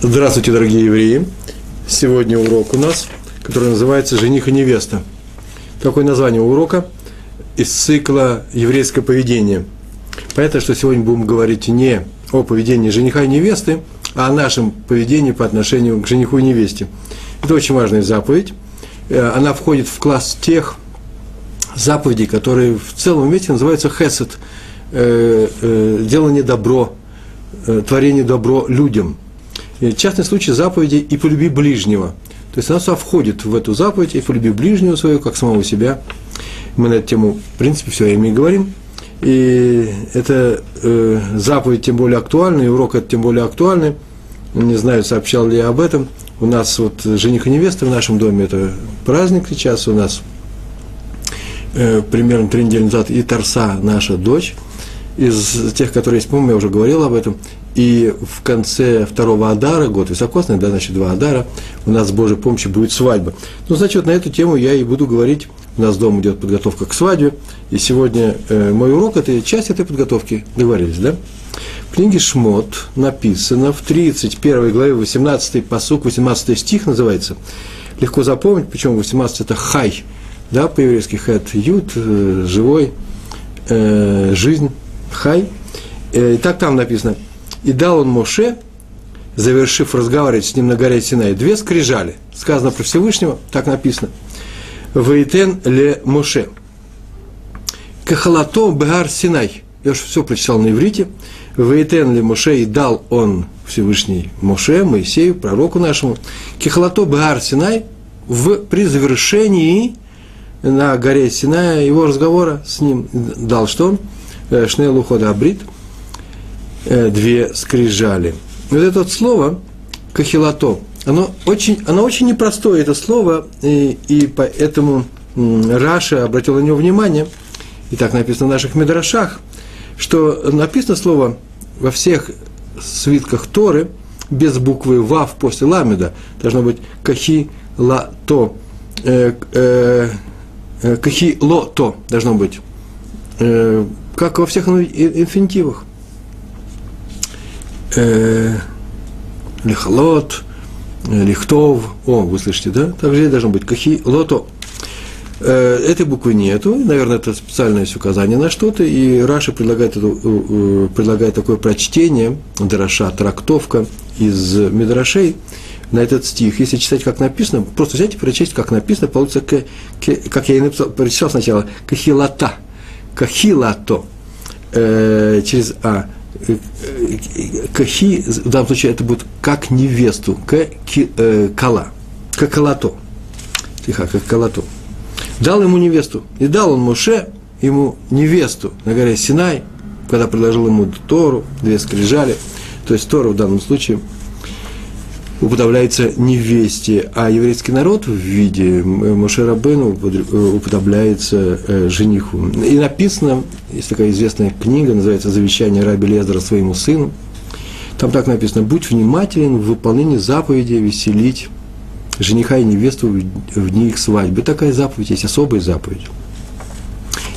Здравствуйте, дорогие евреи! Сегодня урок у нас, который называется «Жених и невеста». Какое название урока? Из цикла «Еврейское поведение». Понятно, что сегодня будем говорить не о поведении жениха и невесты, а о нашем поведении по отношению к жениху и невесте. Это очень важная заповедь. Э, она входит в класс тех заповедей, которые в целом мире называются хесед э, э, – делание добро, творение добро людям – частный случай заповеди «и полюби ближнего». То есть она сюда входит в эту заповедь «и полюби ближнего своего, как самого себя». Мы на эту тему, в принципе, все время и говорим. И это э, заповедь тем более актуальна, и урок это тем более актуальный. Не знаю, сообщал ли я об этом. У нас вот жених и невеста в нашем доме, это праздник сейчас у нас. Э, примерно три недели назад и Тарса, наша дочь, из тех, которые есть, по-моему, я уже говорил об этом, и в конце второго Адара, год високосный, да, значит, два Адара, у нас с Божьей помощью будет свадьба. Ну, значит, на эту тему я и буду говорить. У нас дома идет подготовка к свадьбе. И сегодня э, мой урок – это часть этой подготовки. Договорились, да? В книге Шмот написано в 31 главе 18 посук, 18 стих называется. Легко запомнить, причем 18 – это хай, да, по-еврейски хэт, ют, э, живой, э, жизнь, хай. Э, и так там написано – и дал он Моше, завершив разговаривать с ним на горе Синай, две скрижали. Сказано про Всевышнего, так написано. Вейтен ле Моше. Кахалато Бегар Синай. Я уже все прочитал на иврите. Вейтен ле Моше и дал он Всевышний Моше, Моисею, пророку нашему. Кахалато Бегар Синай в, при завершении на горе Синая его разговора с ним дал что он? Э, Шнейлу Хода Абрит – Э, две скрижали. Вот это вот слово кахилато, оно очень, оно очень непростое, это слово, и, и поэтому Раша обратил на него внимание, и так написано в наших медрашах, что написано слово во всех свитках Торы без буквы Вав после ламеда, должно быть кахи ла то, э, э, э, кахи должно быть, э, как во всех инфинитивах. Э, лихлот, э, лихтов, о, вы слышите, да? Также здесь должно быть кахи, лото. Э, этой буквы нету, наверное, это специальное есть указание на что-то, и Раша предлагает, эту, э, предлагает такое прочтение, Драша, трактовка из Мидрашей, на этот стих, если читать, как написано, просто взять и прочесть, как написано, получится, к, к, как я и написал, прочитал сначала, кахилата, кахилато, э, через А, кахи, в данном случае это будет как невесту, к э, кала, как калато. Тихо, как калато. Дал ему невесту. И дал он Моше ему невесту на горе Синай, когда предложил ему Тору, две скрижали. То есть Тору в данном случае – уподобляется невесте, а еврейский народ в виде Мошерабену уподобляется э, жениху. И написано, есть такая известная книга, называется «Завещание Раби Лезера своему сыну». Там так написано, будь внимателен в выполнении заповеди веселить жениха и невесту в дни их свадьбы. Такая заповедь есть, особая заповедь.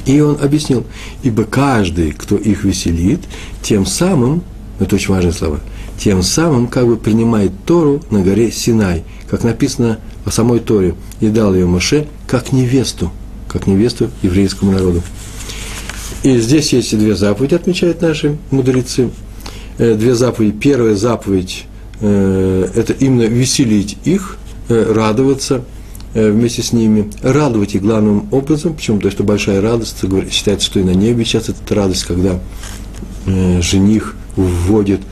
И он объяснил, ибо каждый, кто их веселит, тем самым, это очень важные слова, тем самым как бы принимает Тору на горе Синай, как написано в самой Торе, и дал ее Моше как невесту, как невесту еврейскому народу. И здесь есть две заповеди, отмечают наши мудрецы. Э, две заповеди. Первая заповедь э, – это именно веселить их, э, радоваться вместе с ними, радовать их главным образом. Почему? Потому что большая радость, считается, что и на небе сейчас это радость, когда жених вводит –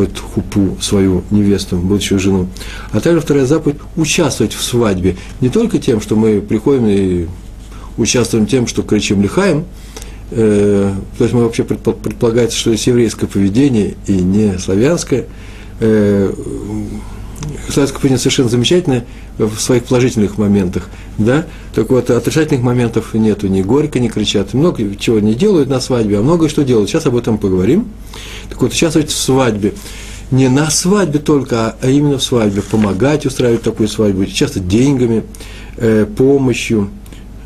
под хупу свою невесту, будущую жену. А также вторая заповедь – участвовать в свадьбе. Не только тем, что мы приходим и участвуем тем, что кричим лихаем, э, то есть мы вообще предполагается, что есть еврейское поведение и не славянское. Э, славянское поведение совершенно замечательное в своих положительных моментах, да, так вот, отрицательных моментов нету, ни горько не кричат, много чего не делают на свадьбе, а много что делают, сейчас об этом поговорим. Так вот, участвовать в свадьбе, не на свадьбе только, а именно в свадьбе, помогать устраивать такую свадьбу, часто деньгами, э, помощью,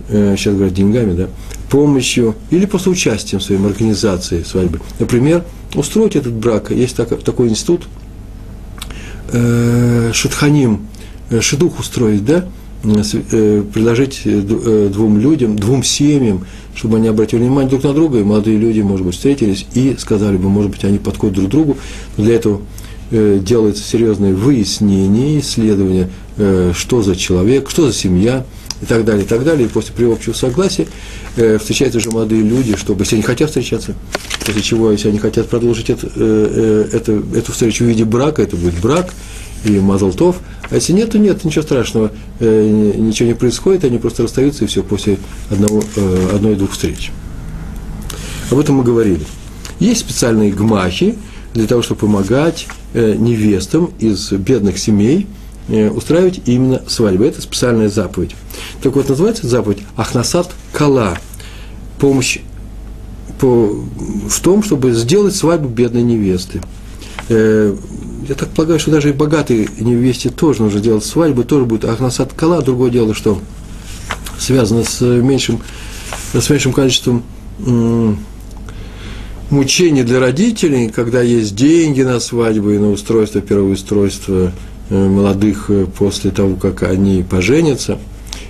э, сейчас говорят деньгами, да, помощью или просто участием в своей организации свадьбы. Например, устроить этот брак, есть так, такой институт – э, шатханим, э, шедух устроить, да, э, предложить э, двум людям, двум семьям, чтобы они обратили внимание друг на друга, и молодые люди, может быть, встретились и сказали бы, может быть, они подходят друг другу, но для этого делается серьезное выяснение, исследование, что за человек, что за семья, и так далее, и так далее. И после приобщего согласия э, встречаются уже молодые люди, чтобы, если они хотят встречаться, после чего, если они хотят продолжить это, э, это, эту встречу в виде брака, это будет брак и мазалтов. А если нет, то нет, ничего страшного, э, ничего не происходит, они просто расстаются и все после одного, э, одной-двух встреч. Об этом мы говорили. Есть специальные гмахи для того, чтобы помогать э, невестам из бедных семей – Э, устраивать именно свадьбу. Это специальная заповедь. Так вот, называется заповедь Ахнасат Кала. Помощь по, в том, чтобы сделать свадьбу бедной невесты. Э, я так полагаю, что даже и богатой невесте тоже нужно делать свадьбу, тоже будет Ахнасат Кала. Другое дело, что связано с меньшим, с меньшим количеством мучений для родителей, когда есть деньги на свадьбу и на устройство, первое устройство Э, молодых э, после того, как они поженятся.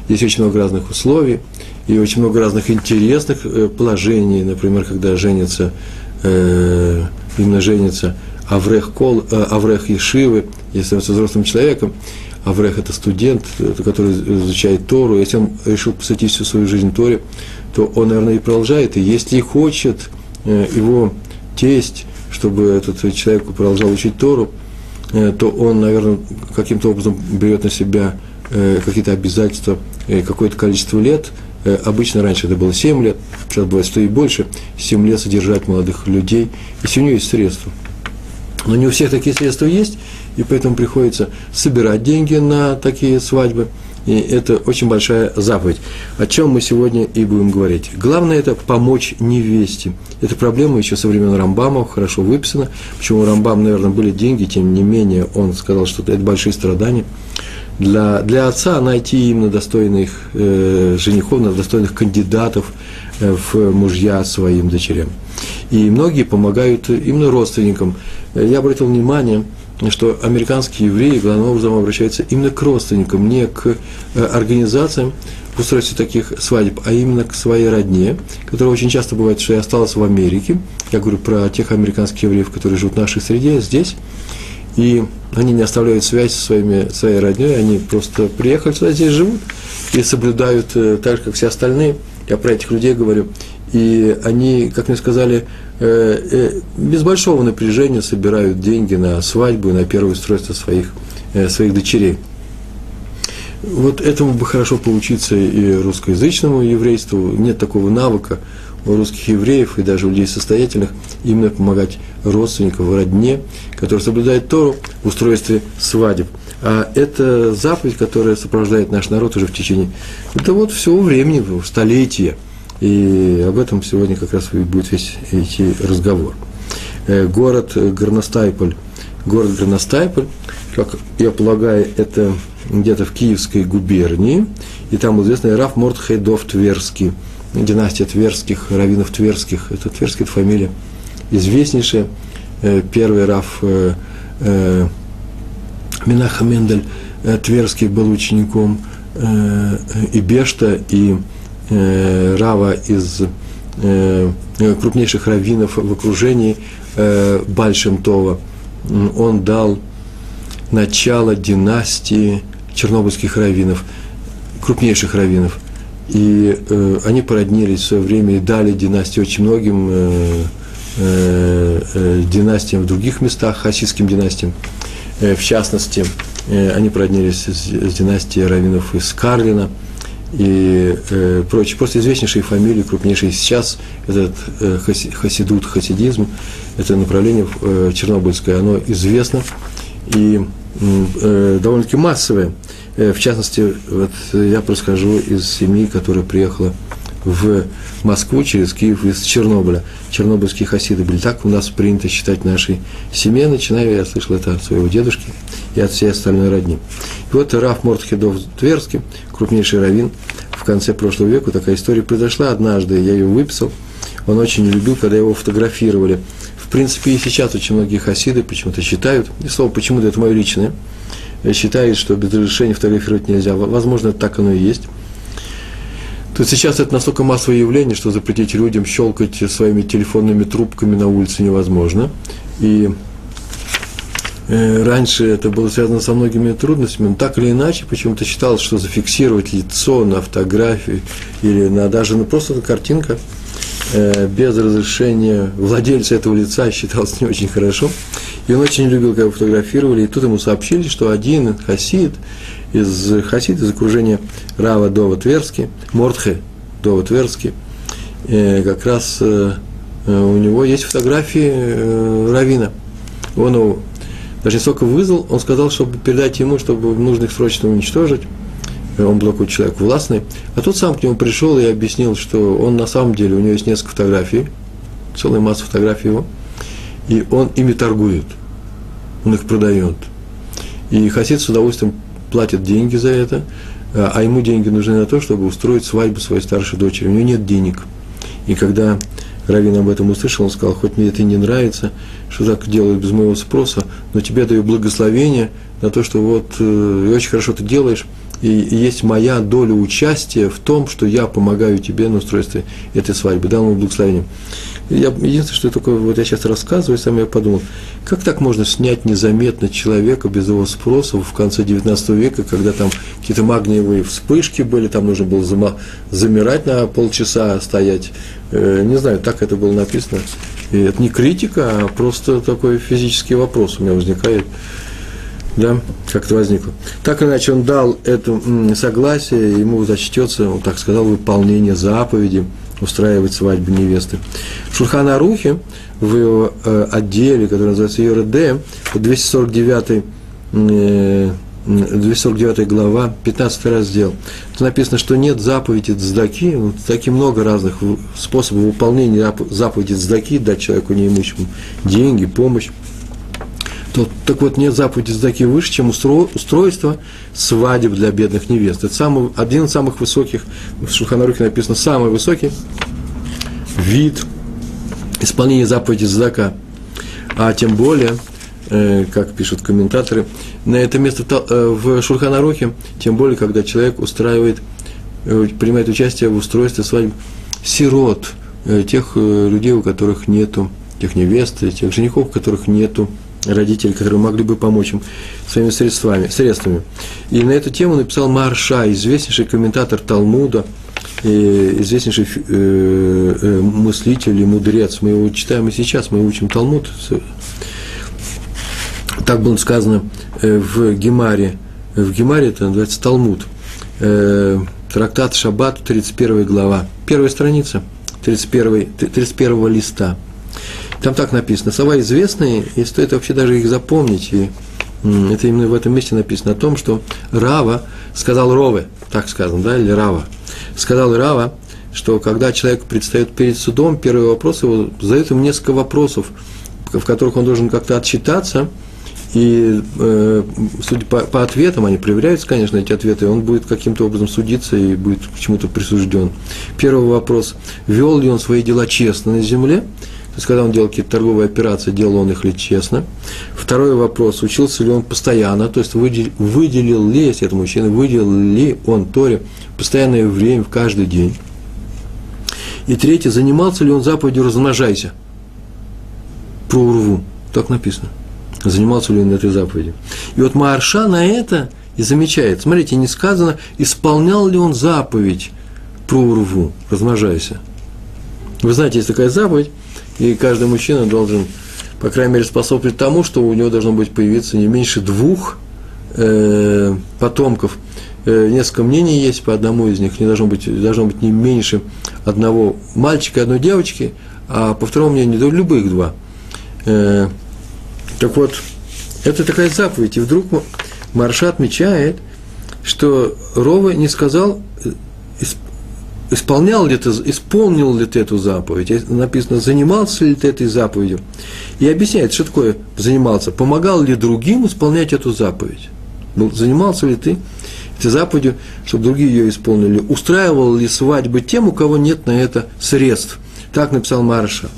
Есть очень много разных условий и очень много разных интересных э, положений. Например, когда женится, именно женится Аврех, Кол, Аврех Ешивы, если становится взрослым человеком, Аврех – это студент, который изучает Тору. Если он решил посвятить всю свою жизнь Торе, то он, наверное, и продолжает. И если хочет его тесть, чтобы этот человек продолжал учить Тору – Э, то он, наверное, каким-то образом берет на себя э, какие-то обязательства э, какое-то количество лет. Обычно раньше это было 7 лет, сейчас бывает что и больше, 7 лет содержать молодых людей, если у него есть средства. Но не у всех такие средства есть, и поэтому приходится собирать деньги на такие свадьбы – и это очень большая заповедь, о чем мы сегодня и будем говорить. Главное – это помочь невесте. Эта проблема еще со времен Рамбама хорошо выписана. Почему у Рамбама, наверное, были деньги, тем не менее, он сказал, что это большие страдания. Для, для отца найти именно достойных э, женихов, достойных кандидатов э, в мужья своим дочерям. И многие помогают именно родственникам. Я обратил внимание – что американские евреи главным образом обращаются именно к родственникам, не к э, организациям в устройстве таких свадеб, а именно к своей родне, которая очень часто бывает, что и осталась в Америке. Я говорю про тех американских евреев, которые живут в нашей среде, здесь. И они не оставляют связь со своими, своей родней, они просто приехали сюда, здесь живут и соблюдают э, так же, как все остальные. Я про этих людей говорю. И они, как мне сказали, Э, э, без большого напряжения собирают деньги на свадьбу и на первое устройство своих, своих дочерей. Вот этому бы хорошо поучиться и русскоязычному еврейству. Нет такого навыка у русских евреев и даже у людей состоятельных именно помогать родственникам, родне, которые соблюдают Тору в устройстве свадеб. А это заповедь, которая сопровождает наш народ уже в течение, это вот всего времени, столетия – и об этом сегодня как раз будет весь идти разговор. Э, город Горностайполь. Город Горностайполь, как я полагаю, это где-то в Киевской губернии, и там известный Раф Мортхайдов Тверский, династия Тверских, раввинов Тверских, это Тверская фамилия, известнейшая, э, первый Раф э, Минаха Мендель Тверский был учеником и Бешта, и э, Рава из э, крупнейших раввинов в окружении э, Бальшемтова, он дал начало династии чернобыльских раввинов, крупнейших раввинов. И э, они породнились в свое время и дали династию очень многим э, э, э, династиям в других местах, хасидским династиям. Э, в частности, э, они породнились с, с династией раввинов из Карлина – и э, прочее. Просто известнейшие фамилии, крупнейшие сейчас, этот э, хасидут, хасидизм, это направление э, чернобыльское, оно известно и э, довольно-таки массовое. Э, в частности, вот я происхожу из семьи, которая приехала в Москву через Киев из Чернобыля. Чернобыльские хасиды были так у нас принято считать нашей семье, начиная, я слышал это от своего дедушки и от всей остальной родни. И вот Раф Мортхедов Тверский, крупнейший раввин, в конце прошлого века такая история произошла однажды, я ее выписал. Он очень любил, когда его фотографировали в принципе, и сейчас очень многие хасиды почему-то считают, и слово почему-то это мое личное, считают, что без разрешения фотографировать нельзя. Возможно, так оно и есть. То сейчас это настолько массовое явление, что запретить людям щелкать своими телефонными трубками на улице невозможно. И э, раньше это было связано со многими трудностями, но так или иначе почему-то считалось, что зафиксировать лицо на фотографии или на даже ну, просто на картинка э, без разрешения владельца этого лица считалось не очень хорошо. И он очень любил, когда фотографировали, и тут ему сообщили, что один хасид из хасид, из окружения Рава Дова Тверски, Мортхе Дова Тверски, э, как раз э, э, у него есть фотографии Равина. Он его даже не столько вызвал, он сказал, чтобы передать ему, чтобы нужно их срочно уничтожить. Он был такой человек властный. А тот сам к нему пришел и объяснил, что он на самом деле, у него есть несколько фотографий, целая масса фотографий его, и он ими торгует, он их продает. И Хасид с удовольствием платит деньги за это, а, а ему деньги нужны на то, чтобы устроить свадьбу своей старшей дочери. У него нет денег. И когда Равин об этом услышал, он сказал, хоть мне это и не нравится, что так делают без моего спроса, но тебе даю благословение на то, что вот э, очень хорошо ты делаешь, и, и есть моя доля участия в том, что я помогаю тебе на устройстве этой свадьбы. Дал ему благословение. Я, единственное, что такое, вот я сейчас рассказываю, сам я подумал, как так можно снять незаметно человека без его спроса в конце 19 века, когда там какие-то магниевые вспышки были, там нужно было замирать на полчаса, стоять. Э, не знаю, так это было написано. И это не критика, а просто такой физический вопрос у меня возникает. Да, как это возникло. Так иначе он дал это согласие, ему зачтется, он так сказал, выполнение заповеди – устраивать свадьбу невесты. В Шурхана Рухе, в его э, отделе, который называется ЮРД, 249 э, 249 глава, 15 раздел. Написано, что нет заповеди цдаки, вот таки много разных способов выполнения заповеди цдаки, дать человеку неимущему деньги, помощь то, так вот, нет заповеди сдаки выше, чем устро, устройство свадеб для бедных невест. Это самый, один из самых высоких, в Шуханарухе написано, самый высокий вид исполнения заповеди сдака. А тем более, как пишут комментаторы, на это место э, в Шурханарухе, тем более, когда человек устраивает, э, принимает участие в устройстве свадеб сирот, э, тех э, людей, у которых нету, тех невест, тех женихов, у которых нету родителей, которые могли бы помочь им своими средствами. средствами. И на эту тему написал Марша, известнейший комментатор Талмуда, известнейший э, э, мыслитель и мудрец. Мы его читаем и сейчас, мы учим Талмуд. Так было сказано э, в Гемаре. В Гемаре это называется Талмуд. Трактат Шаббат, 31 глава. Первая страница, 31, 31 листа – там так написано. Слова известные, и стоит вообще даже их запомнить. И это именно в этом месте написано о том, что Рава сказал Рове, так сказано, да, или Рава. Сказал Рава, что когда человек предстает перед судом, первый вопрос его задает ему несколько вопросов, в которых он должен как-то отчитаться, и э, судя по, по ответам, они проверяются, конечно, эти ответы, он будет каким-то образом судиться и будет к чему-то присужден. Первый вопрос, вел ли он свои дела честно на земле, то есть, когда он делал какие-то торговые операции, делал он их ли честно. Второй вопрос, учился ли он постоянно, то есть выделил, выделил ли, если это мужчина, выделил ли он Торе постоянное время в каждый день. И третье, занимался ли он заповедью «размножайся» про урву, так написано. Занимался ли он этой заповедью. И вот Марша на это и замечает, смотрите, не сказано, исполнял ли он заповедь про урву, размножайся. Вы знаете, есть такая заповедь, и каждый мужчина должен, по крайней мере, способствовать тому, что у него должно быть появиться не меньше двух э, потомков. Э, несколько мнений есть по одному из них. Не должно быть, должно быть не меньше одного мальчика и одной девочки, а по второму мнению, любых два. Э, так вот, это такая заповедь. И вдруг Марша отмечает, что Рова не сказал исполнял ли ты, исполнил ли ты эту заповедь, написано, занимался ли ты этой заповедью. И объясняет, что такое занимался, помогал ли другим исполнять эту заповедь. Ну, занимался ли ты этой заповедью, чтобы другие ее исполнили, устраивал ли свадьбы тем, у кого нет на это средств. Так написал Марша.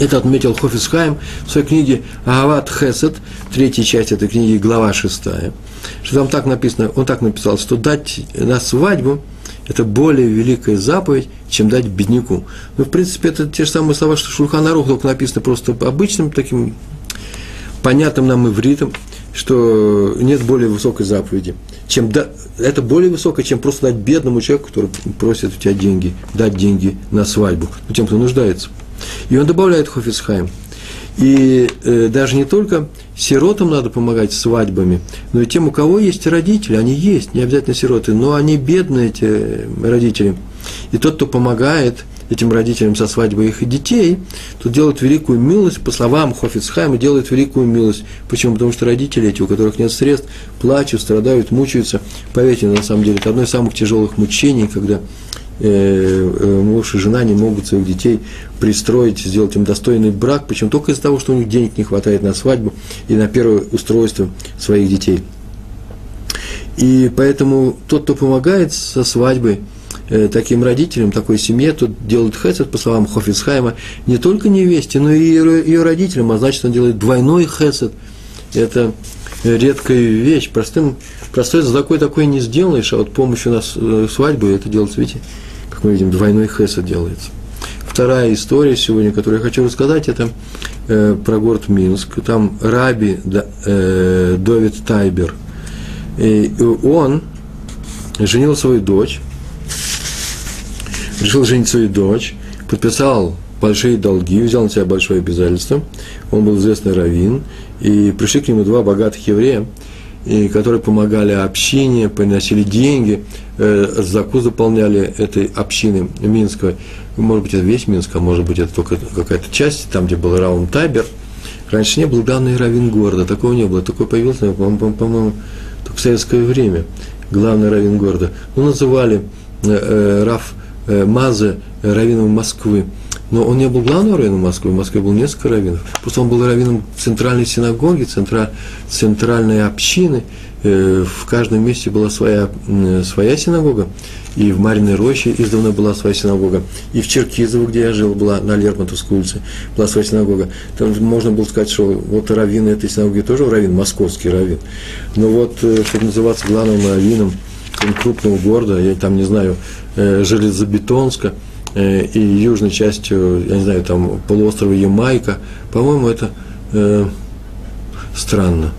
Это отметил Хофисхайм в своей книге Агават Хесед, третья часть этой книги, глава шестая. Что там так написано, он так написал, что дать на свадьбу – это более великая заповедь, чем дать бедняку. Ну, в принципе, это те же самые слова, что Шульханарух, только написано просто обычным таким понятным нам ивритом, что нет более высокой заповеди. Чем да, это более высокое, чем просто дать бедному человеку, который просит у тебя деньги, дать деньги на свадьбу, ну, тем, кто нуждается. И он добавляет Хофицхайм. И э, даже не только сиротам надо помогать свадьбами, но и тем, у кого есть родители, они есть, не обязательно сироты, но они бедные, эти родители. И тот, кто помогает этим родителям со свадьбой их детей, то делает великую милость, по словам Хофицхайма, делает великую милость. Почему? Потому что родители эти, у которых нет средств, плачут, страдают, мучаются. Поверьте, на самом деле, это одно из самых тяжелых мучений, когда муж и жена не могут своих детей пристроить, сделать им достойный брак, причем только из-за того, что у них денег не хватает на свадьбу и на первое устройство своих детей. И поэтому тот, кто помогает со свадьбой, Э, таким родителям, такой семье, тут делает хесед, по словам Хофицхайма, не только невесте, но и ее родителям, а значит, он делает двойной хесед. Это редкая вещь, простым, простой задакой такой не сделаешь, а вот помощью нас э, свадьбы это делается, видите, мы видим, двойной хесед делается. Вторая история сегодня, которую я хочу рассказать, это э, про город Минск. Там Раби да, э, Довид Тайбер. И он женил свою дочь, решил женить свою дочь, подписал большие долги, взял на себя большое обязательство. Он был известный раввин, и пришли к нему два богатых еврея, и, которые помогали общине, приносили деньги, э, заку заполняли этой общины Минской. Может быть, это весь Минск, а может быть, это только какая-то часть, там, где был Раун Табер. Раньше не был главный раввин города, такого не было. Такой появился, по-моему, только в советское время. Главный раввин города. Ну, называли э, э, Раф Э, Маза э, раввином Москвы. Но он не был главным раввином Москвы, в Москве было несколько раввинов. Просто он был раввином центральной синагоги, центра, центральной общины. Э, в каждом месте была своя, своя синагога. И в Мариной роще издавна была своя синагога. И в Черкизово, где я жил, была на Лермонтовской улице, была своя синагога. Там можно было сказать, что вот раввин этой синагоги тоже раввин, московский раввин. Но вот, чтобы называться главным раввином крупного города, я там не знаю, э, Железобетонска э, и южной частью, я не знаю, там полуострова Ямайка, по-моему, это э, странно.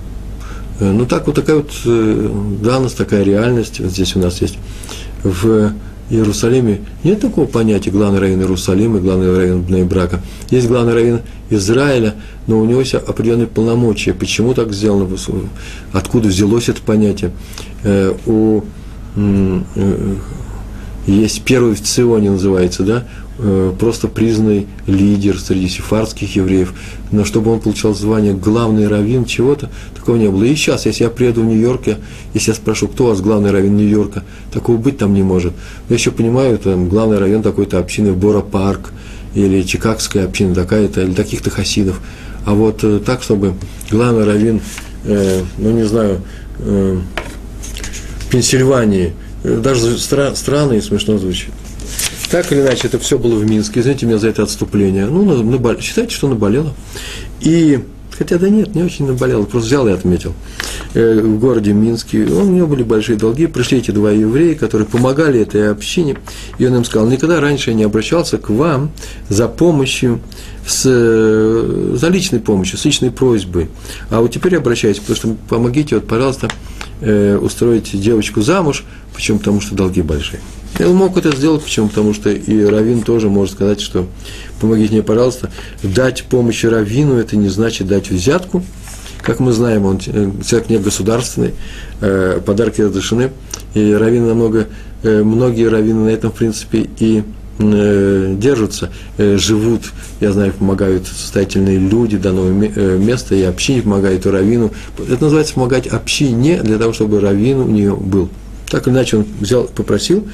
Э, ну так вот такая вот э, данность, такая реальность вот здесь у нас есть. В Иерусалиме нет такого понятия главный район Иерусалима, главный район Брака. Есть главный район Израиля, но у него есть определенные полномочия. Почему так сделано? Откуда взялось это понятие? У есть первый в Ционе называется, да, э, просто признанный лидер среди сефардских евреев, но чтобы он получал звание главный раввин чего-то, такого не было. И сейчас, если я приеду в Нью-Йорк, если я спрошу, кто у вас главный раввин Нью-Йорка, такого быть там не может. Я еще понимаю, там главный район такой-то общины Бора-парк, или Чикагская община такая-то, или таких-то хасидов. А вот э, так, чтобы главный раввин, э, ну не знаю, э, Пенсильвании. Э, даже стра- странно и смешно звучит. Так или иначе, это все было в Минске. Извините меня за это отступление. Ну, набол... считайте, что наболело. И, хотя да нет, не очень наболело, просто взял и отметил. Э, в городе Минске, у него были большие долги, пришли эти два еврея, которые помогали этой общине, и он им сказал, никогда раньше я не обращался к вам за помощью, с, э, за личной помощью, с личной просьбой, а вот теперь обращаюсь, потому что помогите, вот, пожалуйста, э, устроить девочку замуж, почему? Потому что долги большие. И он мог это сделать, почему? Потому что и Равин тоже может сказать, что помогите мне, пожалуйста, дать помощь Равину, это не значит дать взятку, как мы знаем, он э, человек не государственный, э, подарки разрешены, и раввины намного, э, многие раввины на этом, в принципе, и Э, держатся, э, живут, я знаю, помогают состоятельные люди данного э, места, и общине помогает, и раввину. Это называется помогать общине для того, чтобы раввин у нее был. Так или иначе он взял, попросил,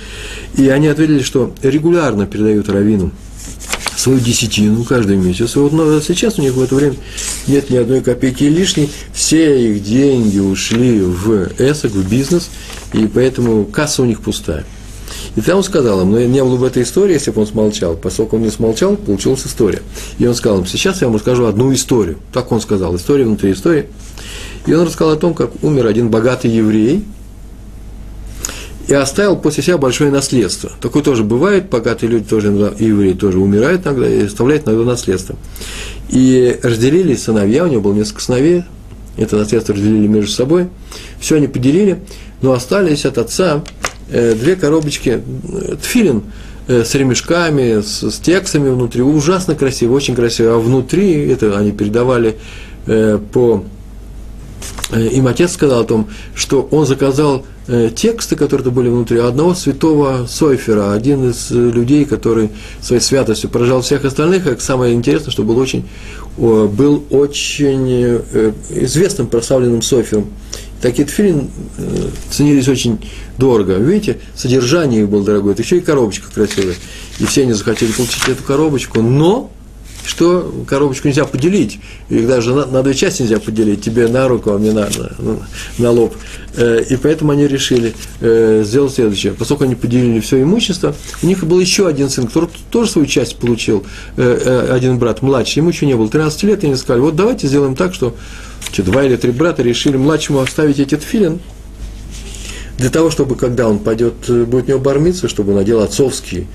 и они ответили, что регулярно передают раввину свою десятину каждый месяц. Вот, но сейчас у них в это время нет ни одной копейки лишней, все их деньги ушли в эсок, в бизнес, и поэтому касса у них пустая. И там он сказал им, но не было бы этой истории, если бы он смолчал. Поскольку он не смолчал, получилась история. И он сказал им, сейчас я вам расскажу одну историю. Так он сказал, история внутри истории. И он рассказал о том, как умер один богатый еврей, и оставил после себя большое наследство. Такое тоже бывает, богатые люди тоже, евреи тоже умирают иногда и оставляют иногда наследство. И разделились сыновья, у него было несколько сыновей, это наследство разделили между собой, все они поделили, но остались от отца две коробочки э, тфилин э, с ремешками, с, с текстами внутри, ужасно красиво, очень красиво, а внутри, это они передавали по им отец сказал о том, что он заказал Э, тексты, которые были внутри, одного святого Сойфера, один из э, людей, который своей святостью поражал всех остальных, как самое интересное, что был очень, был очень э, известным прославленным Сойфером. Такие тфилин ценились очень дорого. Видите, содержание их было дорогое, это еще и коробочка красивая. И все они захотели получить эту коробочку, но что коробочку нельзя поделить, их даже на, на две части нельзя поделить, тебе на руку, а мне на, на, на лоб. Э, и поэтому они решили э, сделать следующее. Поскольку они поделили все имущество, у них был еще один сын, который тоже свою часть получил, э, один брат младший, ему еще не было 13 лет, и они сказали, вот давайте сделаем так, что, что два или три брата решили младшему оставить этот филин, для того, чтобы когда он пойдет, будет у него бормиться, чтобы он надел отцовский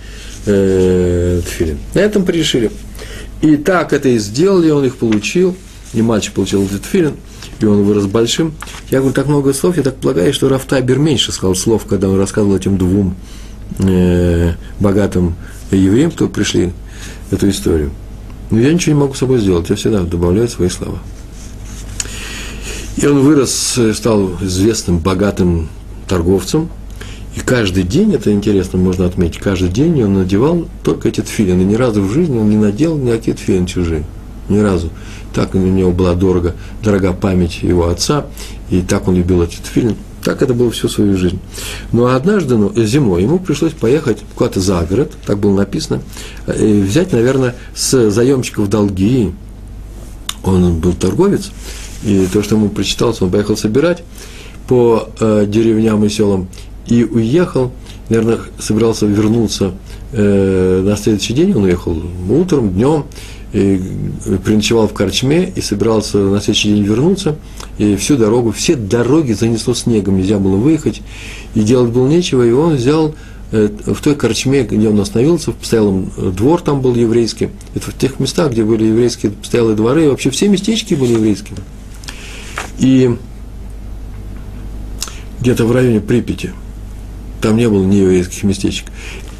э, тфилин. На этом порешили. И так это и сделали, он их получил, и мальчик получил этот филин, и он вырос большим. Я говорю, так много слов, я так полагаю, что Рафтайбер меньше сказал слов, когда он рассказывал этим двум э, богатым евреям, кто пришли эту историю. Но я ничего не могу с собой сделать, я всегда добавляю свои слова. И он вырос, стал известным, богатым торговцем – и каждый день, это интересно, можно отметить, каждый день он надевал только эти тфилины. Ни разу в жизни он не надел никакие тфилины чужие. Ни разу. Так у него была дорого, дорога память его отца, и так он любил эти тфилин. Так это было всю свою жизнь. Но однажды, ну, зимой, ему пришлось поехать куда-то за город, так было написано, и взять, наверное, с заемщиков долги. Он был торговец, и то, что ему прочиталось, он поехал собирать по э, деревням и селам и уехал, наверное, собирался вернуться э, на следующий день, он уехал утром, днем, и переночевал в Корчме и собирался на следующий день вернуться, и всю дорогу, все дороги занесло снегом, нельзя было выехать, и делать было нечего, и он взял э, в той корчме, где он остановился, в постоялом э, двор там был еврейский, это в тех местах, где были еврейские постоялые дворы, вообще все местечки были еврейскими. И где-то в районе Припяти – там не было ни еврейских местечек.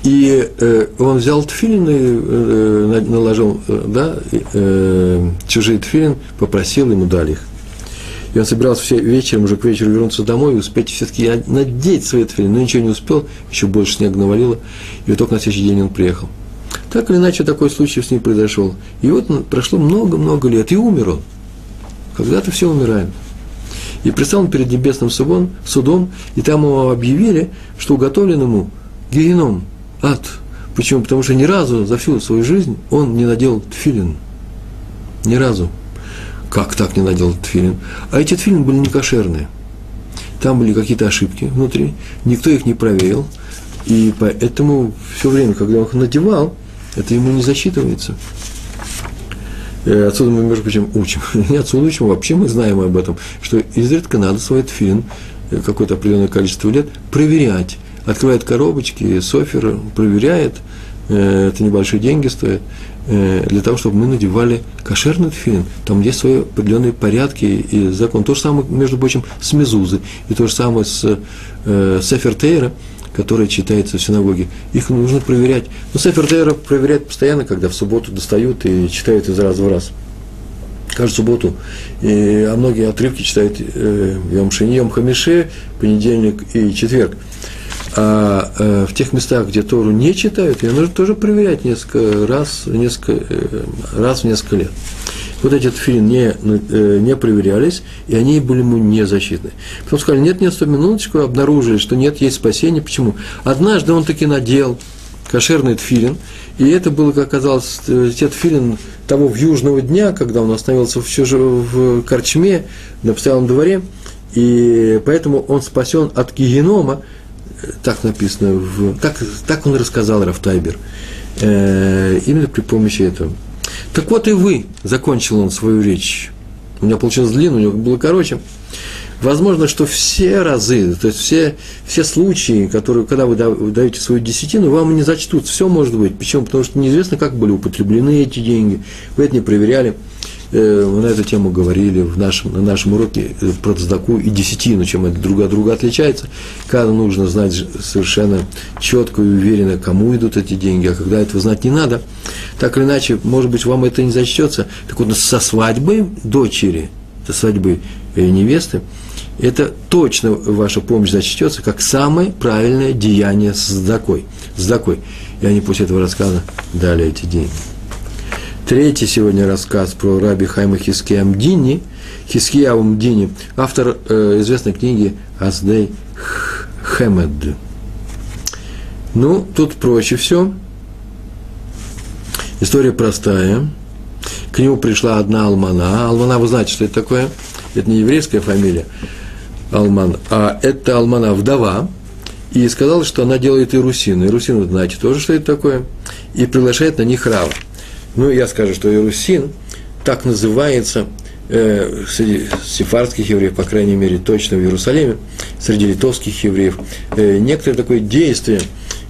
И э, он взял тфилин и э, наложил, э, да, э, чужие тфилин, попросил, ему дали их. И он собирался все вечером, уже к вечеру вернуться домой и успеть все-таки надеть свои тфилин, но ничего не успел, еще больше снега навалило, и вот только на следующий день он приехал. Так или иначе, такой случай с ним произошел. И вот прошло много-много лет, и умер он. Когда-то все умирают. И предстал он перед небесным судом, судом, и там ему объявили, что уготовлен ему геном, ад. Почему? Потому что ни разу за всю свою жизнь он не надел тфилин. Ни разу. Как так не надел тфилин? А эти тфилин были не кошерные. Там были какие-то ошибки внутри, никто их не проверил, и поэтому все время, когда он их надевал, это ему не засчитывается. Э, отсюда мы, между прочим, учим. Не отсюда учим, вообще мы знаем об этом, что изредка надо свой тфилин э, какое-то определенное количество лет проверять. Открывает коробочки, софер проверяет, э, это небольшие деньги стоит, для того, чтобы мы надевали кошерный тфилин. Там есть свои определенные порядки и закон. То же самое, между прочим, с мезузы, и то же самое с э, Сефер Которые читаются в синагоге, их нужно проверять. Но Сефер Тейра проверяют постоянно, когда в субботу достают и читают из раза в раз. Каждую субботу. И, а многие отрывки читают э, Йом Шини, Йом Хамише, понедельник и четверг. А э, в тех местах, где Тору не читают, ее нужно тоже проверять несколько раз, несколько, э, раз в несколько лет вот эти тфилин не, э, не проверялись, и они были ему не защитны. Потом сказали, нет, нет, сто минуточку, обнаружили, что нет, есть спасение. Почему? Однажды он таки надел кошерный тфилин, и это было, как оказалось, э, те тфилин того в южного дня, когда он остановился в, чуж... в корчме на постоялом дворе, и поэтому он спасен от гигенома, так написано, в, так, так он рассказал Рафтайбер, э, именно при помощи этого. Так вот и вы, закончил он свою речь. У меня получилось длинно, у него было короче. Возможно, что все разы, то есть все, все случаи, которые, когда вы даете свою десятину, вам не зачтут. Все может быть. Почему? Потому что неизвестно, как были употреблены эти деньги. Вы это не проверяли. Э, мы на эту тему говорили в нашем, на нашем уроке э, про цдаку и десятину, чем это друг от друга отличается. Когда нужно знать совершенно четко и уверенно, кому идут эти деньги, а когда этого знать не надо. Так или иначе, может быть, вам это не зачтется. Так вот, со свадьбой дочери, со свадьбы э, невесты, это точно ваша помощь зачтется как самое правильное деяние с сдакой. Сдакой. И они после этого рассказа дали эти деньги. Третий сегодня рассказ про раби Хайма Хиския Мдини, Хиския Мдини, автор э, известной книги Аздей Хемед. Ну, тут проще все. История простая. К нему пришла одна алмана. Алмана, вы знаете, что это такое? Это не еврейская фамилия Алман, а это алмана вдова. И сказала, что она делает ирусин. Ирусин, вы знаете тоже, что это такое. И приглашает на них рава. Ну, я скажу, что Иерусин так называется э, среди сефардских евреев, по крайней мере, точно в Иерусалиме, среди литовских евреев, э, некоторое такое действие,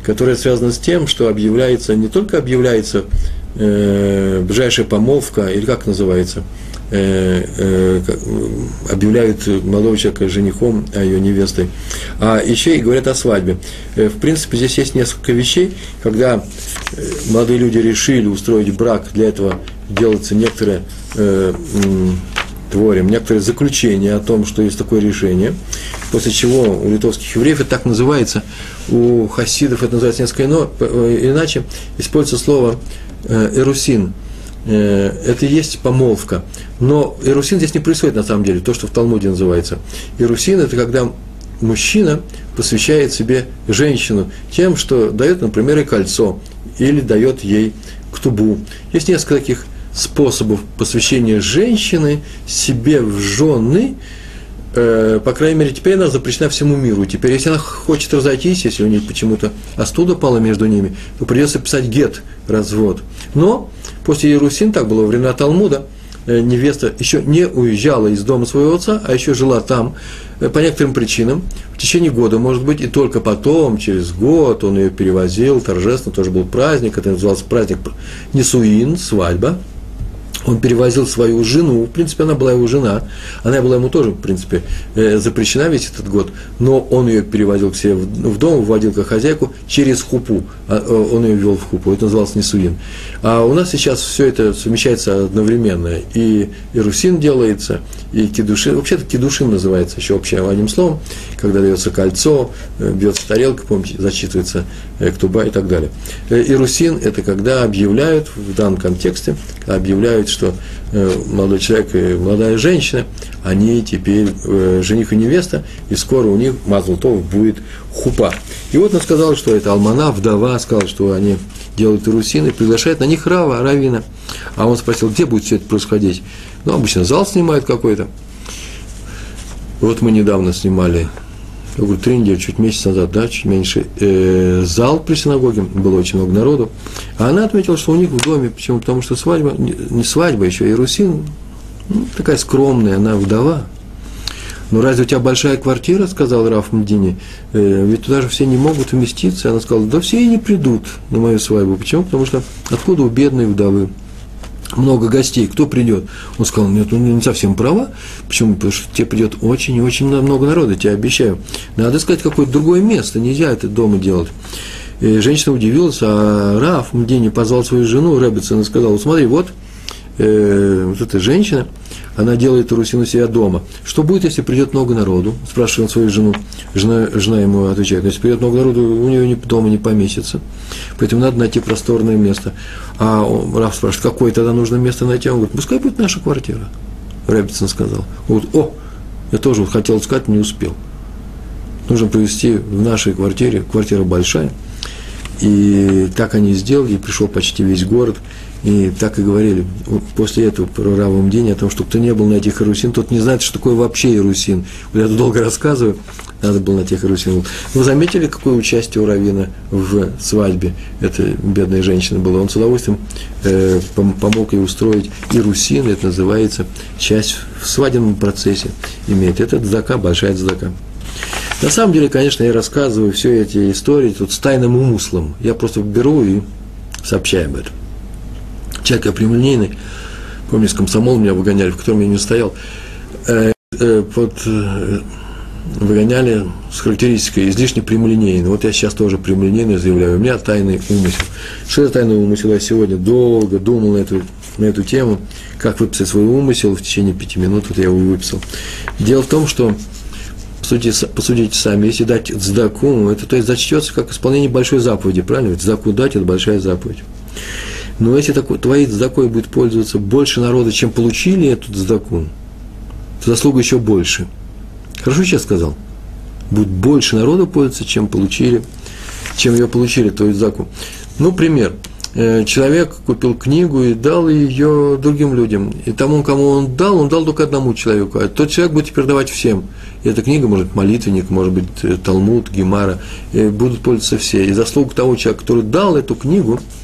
которое связано с тем, что объявляется, не только объявляется э, ближайшая помолвка, или как называется, объявляют молодого человека женихом, а ее невестой, а еще и говорят о свадьбе. Э, в принципе, здесь есть несколько вещей, когда э, молодые люди решили устроить брак, для этого делается некоторое э, творим некоторые заключения о том, что есть такое решение, после чего у литовских евреев это так называется, у хасидов это называется несколько иначе, используется слово эрусин, Э, это и есть помолвка. Но эрусин здесь не происходит на самом деле, то, что в Талмуде называется. Эрусин – это когда мужчина посвящает себе женщину тем, что дает, например, и кольцо, или дает ей ктубу. Есть несколько таких способов посвящения женщины себе в жены, э, по крайней мере, теперь она запрещена всему миру. Теперь, если она хочет разойтись, если у нее почему-то остуда пала между ними, то придется писать гет, развод. Но После Иерусин, так было во времена Талмуда, э, невеста еще не уезжала из дома своего отца, а еще жила там э, по некоторым причинам, в течение года, может быть, и только потом, через год, он ее перевозил торжественно, тоже был праздник, это назывался праздник Несуин, свадьба – он перевозил свою жену, в принципе, она была его жена, она была ему тоже, в принципе, э, запрещена весь этот год, но он ее перевозил к себе в дом, вводил как хозяйку через хупу, а, э, он ее ввел в хупу, это называлось несуин. А у нас сейчас все это совмещается одновременно, и ирусин делается, и кедушин, вообще-то кедушин называется еще общим одним словом, когда дается кольцо, э, бьется тарелка, помните, зачитывается ктуба и так далее. Ирусин – это когда объявляют, в данном контексте, объявляют, что э, молодой человек и молодая женщина, они теперь э, жених и невеста, и скоро у них Мазлтов будет хупа. И вот он сказал, что это Алмана, вдова, сказал, что они делают ирусины, приглашает на них Рава, Равина. А он спросил, где будет все это происходить? Ну, обычно зал снимают какой-то. Вот мы недавно снимали я говорю, три недели, чуть месяц назад, да, чуть меньше, э, зал при синагоге, было очень много народу. А она отметила, что у них в доме, почему? Потому что свадьба, не свадьба, еще Иерусин, ну, такая скромная, она вдова. Ну, разве у тебя большая квартира, сказал Раф Мдини, э, ведь туда же все не могут уместиться. Она сказала, да все и не придут на мою свадьбу. Почему? Потому что откуда у бедной вдовы? Много гостей, кто придет? Он сказал, нет, ну не совсем права. Почему? Потому что тебе придет очень и очень много народа, тебе обещаю. Надо сказать какое-то другое место, нельзя это дома делать. И женщина удивилась, а Раф Мдени позвал свою жену Рэббитсон и сказал, смотри, вот, э, вот эта женщина, она делает русину себя дома. Что будет, если придет много народу? Спрашивает он свою жену. Жена, жена ему отвечает, если придет много народу, у нее не, дома не поместится. Поэтому надо найти просторное место. А он, Раф спрашивает, какое тогда нужно место найти? Он говорит, пускай будет наша квартира. Рэббитсон сказал. Вот, о, я тоже хотел сказать, не успел. Нужно провести в нашей квартире, квартира большая, И так они сделали, и пришел почти весь город. И так и говорили после этого про Равом день о том, что кто не был на этих Иерусин, тот не знает, что такое вообще Иерусин. Я тут долго рассказываю, надо было на тех Иерусин. Вы заметили, какое участие у Равина в свадьбе этой бедной женщины было? Он с удовольствием э, помог ей устроить Иерусин, это называется часть в свадебном процессе имеет. Это дзака, большая дзака. На самом деле, конечно, я рассказываю все эти истории тут с тайным умыслом. Я просто беру и сообщаю об этом. Человек прямолинейный, помню, с комсомол меня выгоняли, в котором я не стоял, э, э, под, э, выгоняли с характеристикой излишне прямолинейный. Вот я сейчас тоже прямолинейно заявляю, у меня тайный умысел. Что это тайный умысел? Я сегодня долго думал на эту, на эту тему, как выписать свой умысел, в течение пяти минут вот я его выписал. Дело в том, что Посудите, посудите сами, если дать цдаку, это то есть зачтется как исполнение большой заповеди, правильно? Ведь цдаку дать – это большая заповедь. Но если такой, твоей цдакой будет пользоваться больше народа, чем получили эту цдаку, то заслуга еще больше. Хорошо сейчас сказал? Будет больше народа пользоваться, чем получили, чем ее получили, твою цдаку. Ну, пример – Э, человек купил книгу и дал ее другим людям. И тому, кому он дал, он дал только одному человеку. А тот человек будет теперь давать всем. И эта книга, может быть, молитвенник, может быть, э, Талмуд, Гемара, и будут пользоваться все. И заслуга того человека, который дал эту книгу, э,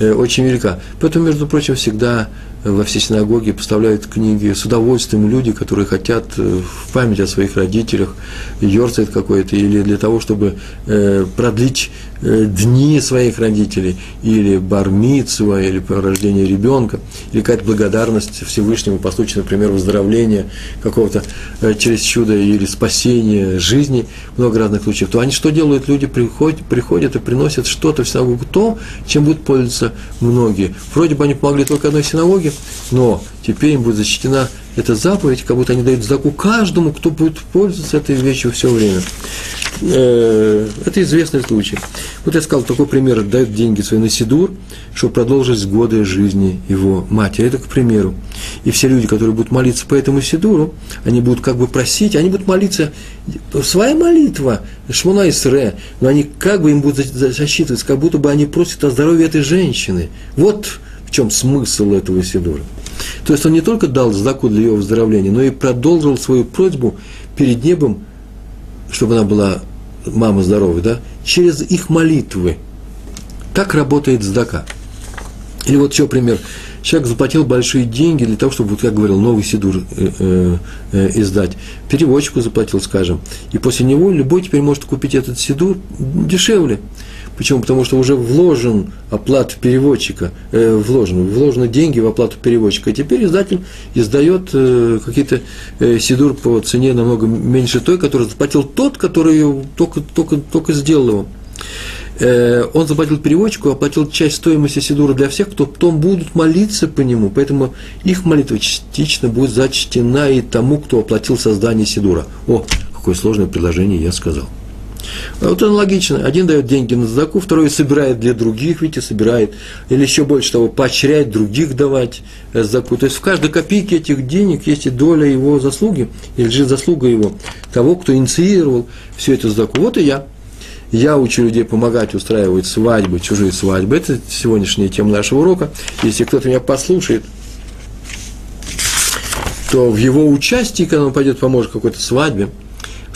очень велика. Поэтому, между прочим, всегда во все синагоги поставляют книги с удовольствием люди, которые хотят э, в память о своих родителях, йорцает какой-то, или для того, чтобы э, продлить э, дни своих родителей, или бармицу, или по рождению ребенка, или какая-то благодарность Всевышнему по случаю, например, выздоровления какого-то через чудо или спасения жизни, много разных случаев, то они что делают? Люди приходят, приходят и приносят что-то в синагогу, то, чем будут пользоваться многие. Вроде бы они помогли только одной синагоге, но теперь им будет защитена эта заповедь, как будто они дают заку каждому, кто будет пользоваться этой вещью все время. Э, это известный случай. Вот я сказал, такой пример, дают деньги свои на Сидур, чтобы продолжить годы жизни его матери. Это к примеру. И все люди, которые будут молиться по этому Сидуру, они будут как бы просить, они будут молиться, своя молитва, Шмуна Исре, но они как бы им будут засчитываться, как будто бы они просят о здоровье этой женщины. Вот в чем смысл этого Сидура. То есть он не только дал знаку для ее выздоровления, но и продолжил свою просьбу перед небом, чтобы она была мама здоровой, да, через их молитвы. Так работает здака. Или вот еще пример. Человек заплатил большие деньги для того, чтобы, вот как говорил, новый сидур э, э, э, издать. Переводчику заплатил, скажем. И после него любой теперь может купить этот сидур дешевле. Почему? Потому что уже вложен оплата переводчика, э, вложен, вложены деньги в оплату переводчика. И теперь издатель издает э, какие-то э, сидур по цене намного меньше той, которую заплатил тот, который только, только, только сделал его. Э, он заплатил переводчику, оплатил часть стоимости сидура для всех, кто потом будут молиться по нему. Поэтому их молитва частично будет зачтена и тому, кто оплатил создание сидура. О, какое сложное предложение я сказал. А вот аналогично. Один дает деньги на задаку, второй собирает для других, видите, собирает. Или еще больше того, поощряет других давать задаку. То есть в каждой копейке этих денег есть и доля его заслуги, или же заслуга его, того, кто инициировал всю эту задаку. Вот и я. Я учу людей помогать устраивать свадьбы, чужие свадьбы. Это сегодняшняя тема нашего урока. Если кто-то меня послушает, то в его участии, когда он пойдет поможет какой-то свадьбе,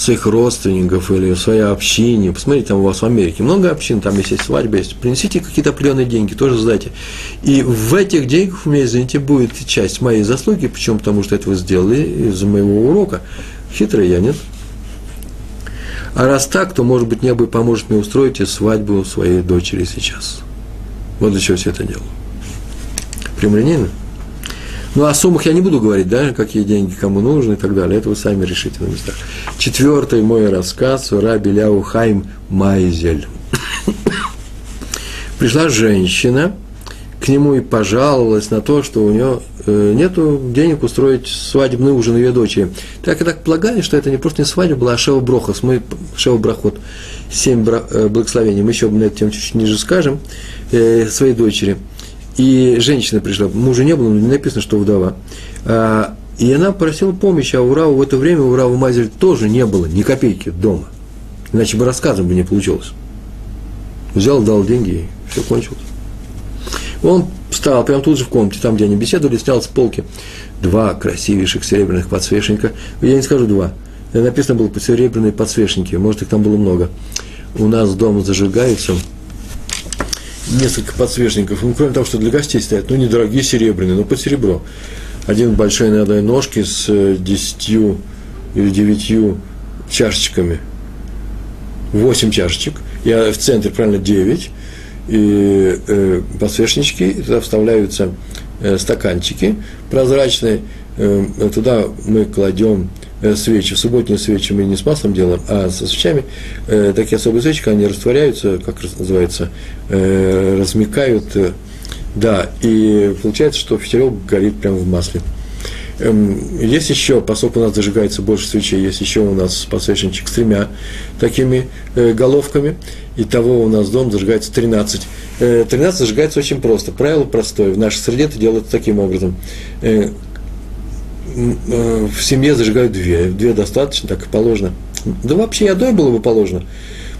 своих родственников или в своей общине. Посмотрите, там у вас в Америке много общин, там есть, есть свадьба, есть. Принесите какие-то определенные деньги, тоже сдайте. И в этих деньгах у меня, извините, будет часть моей заслуги, почему? Потому что это вы сделали из-за моего урока. Хитрый я, нет? А раз так, то, может быть, небо поможет мне устроить свадьбу своей дочери сейчас. Вот для чего все это делаю. Прямолинейно? Ну, о суммах я не буду говорить, да, какие деньги кому нужны и так далее. Это вы сами решите на местах. Четвертый мой рассказ Раби Ляу Хайм Майзель. Пришла женщина к нему и пожаловалась на то, что у нее э, нет денег устроить свадебный ужин ее дочери. Так я так полагаю, что это не просто не свадьба была, а Шева Брохас, мы Шева Брахот, семь э, благословений, мы еще на эту тему чуть ниже скажем, э, своей дочери – и женщина пришла, мужа не было, но не написано, что вдова. А, и она просила помощи, а у в это время, у Рава Мазель тоже не было ни копейки дома. Иначе бы рассказом бы не получилось. Взял, дал деньги, и все кончилось. Он встал прямо тут же в комнате, там, где они беседовали, снял с полки два красивейших серебряных подсвечника. Я не скажу два. Написано было серебряные подсвечники, может, их там было много. У нас дома зажигаются несколько подсвечников. Ну, кроме того, что для гостей стоят, ну, недорогие серебряные, но под серебро. Один большой на одной ножке с э, десятью или девятью чашечками. Восемь чашечек. Я в центре, правильно, девять. И э, подсвечнички, туда вставляются э, стаканчики прозрачные. Э, туда мы кладем Э, свечи, в субботние свечи мы не с маслом делаем, а со свечами, э, такие особые свечи, они растворяются, как называется, э, размекают, э, да, и получается, что фитилек горит прямо в масле. Эм, есть еще, поскольку у нас зажигается больше свечей, есть еще у нас подсвечничек с тремя такими э, головками, того у нас дом зажигается 13. Э, 13 зажигается очень просто. Правило простое. В нашей среде это делается таким образом. Э, Э, в семье зажигают две, две достаточно, так и положено. Да вообще одной было бы положено.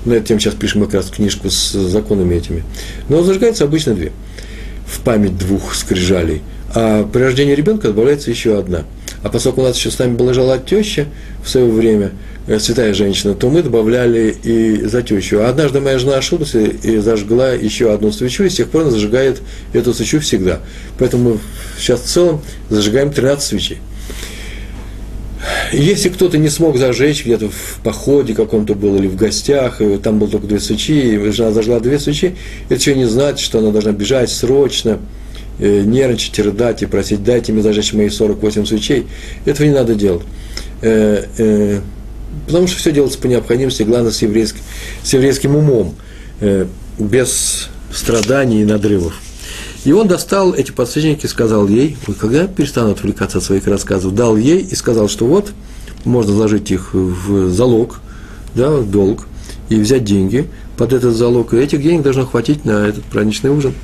На эту тему сейчас пишем как раз книжку с законами этими. Но зажигается обычно две. В память двух скрижалей. А при рождении ребенка добавляется еще одна. А поскольку у нас еще с нами была жила теща в свое время, э, святая женщина, то мы добавляли и за тещу. А однажды моя жена ошиблась и зажгла еще одну свечу, и с тех пор она зажигает эту свечу всегда. Поэтому мы сейчас в целом зажигаем 13 свечей. Если кто-то не смог зажечь где-то в походе каком-то был или в гостях, и там было только две свечи, и жена зажгла две свечи, это еще не значит, что она должна бежать срочно, э, нервничать, рыдать и просить, дайте мне зажечь мои 48 свечей. Этого не надо делать. Э, э, потому что все делается по необходимости, главное, с еврейским, с еврейским умом, без страданий и надрывов. И он достал эти подсвечники сказал ей, вы когда перестанут отвлекаться от своих рассказов, дал ей и сказал, что вот, можно вложить их в залог, да, в долг, и взять деньги под этот залог, и этих денег должно хватить на этот праздничный ужин.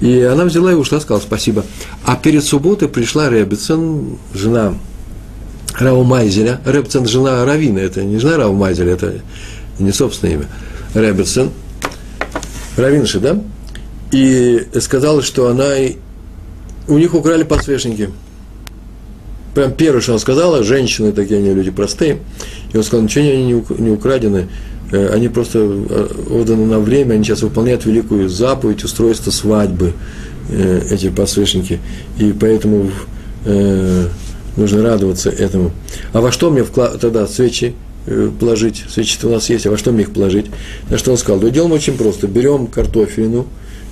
И она взяла и ушла, сказала спасибо. А перед субботой пришла Ребецен, жена Рау Майзеля. Ребецен – жена Равина, это не жена Рау Майзеля, это не собственное имя. Ребецен, Равинши, да? И сказала, что она, у них украли подсвечники. Прям первое, что она сказала, женщины такие, они люди простые. И он сказал, ничего они не украдены, э, они просто э, отданы на время, они сейчас выполняют великую заповедь устройства свадьбы, э, эти подсвечники. И поэтому нужно радоваться этому. А во что мне тогда свечи положить? Свечи у нас есть, а во что мне их положить? На что он сказал? Да делаем очень просто. Берем картофелину,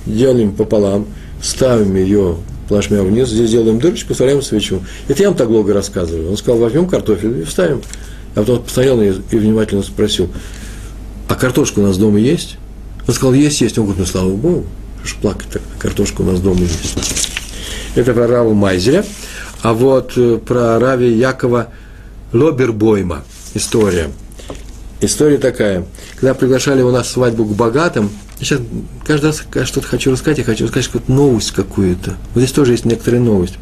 делим пополам, ставим ее плашмя вниз, здесь делаем дырочку, вставляем свечу. Это я вам так долго рассказываю. Он сказал, возьмем картофель и вставим. А потом посмотрел и, внимательно спросил, а картошка у нас дома есть? Он сказал, есть, есть. Он говорит, ну слава Богу, что плакать так, картошка у нас дома есть. Это про Раву Майзеля. А вот э, про Рави Якова Лобербойма история. История такая. Когда приглашали у нас свадьбу к богатым, я сейчас каждый раз, когда что-то хочу рассказать, я хочу рассказать какую-то новость какую-то. Вот здесь тоже есть некоторая новость.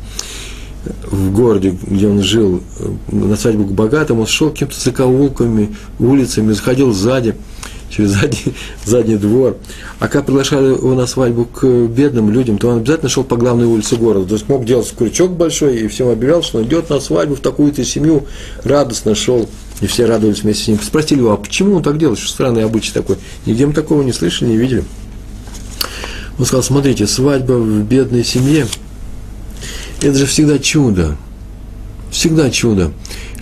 В городе, где он жил, э, на свадьбу к богатым, он шел какими-то закоулками, улицами, заходил сзади, через задний, задний двор. А когда приглашали его на свадьбу к бедным людям, то он обязательно шел по главной улице города. То есть мог делать крючок большой и всем объявлял, что он идет на свадьбу в такую-то семью, радостно шел и все радовались вместе с ним. Спросили его, а почему он так делает? Что странный обычай такой? Нигде мы такого не слышали, не видели. Он сказал, смотрите, свадьба в бедной семье – это же всегда чудо. Всегда чудо.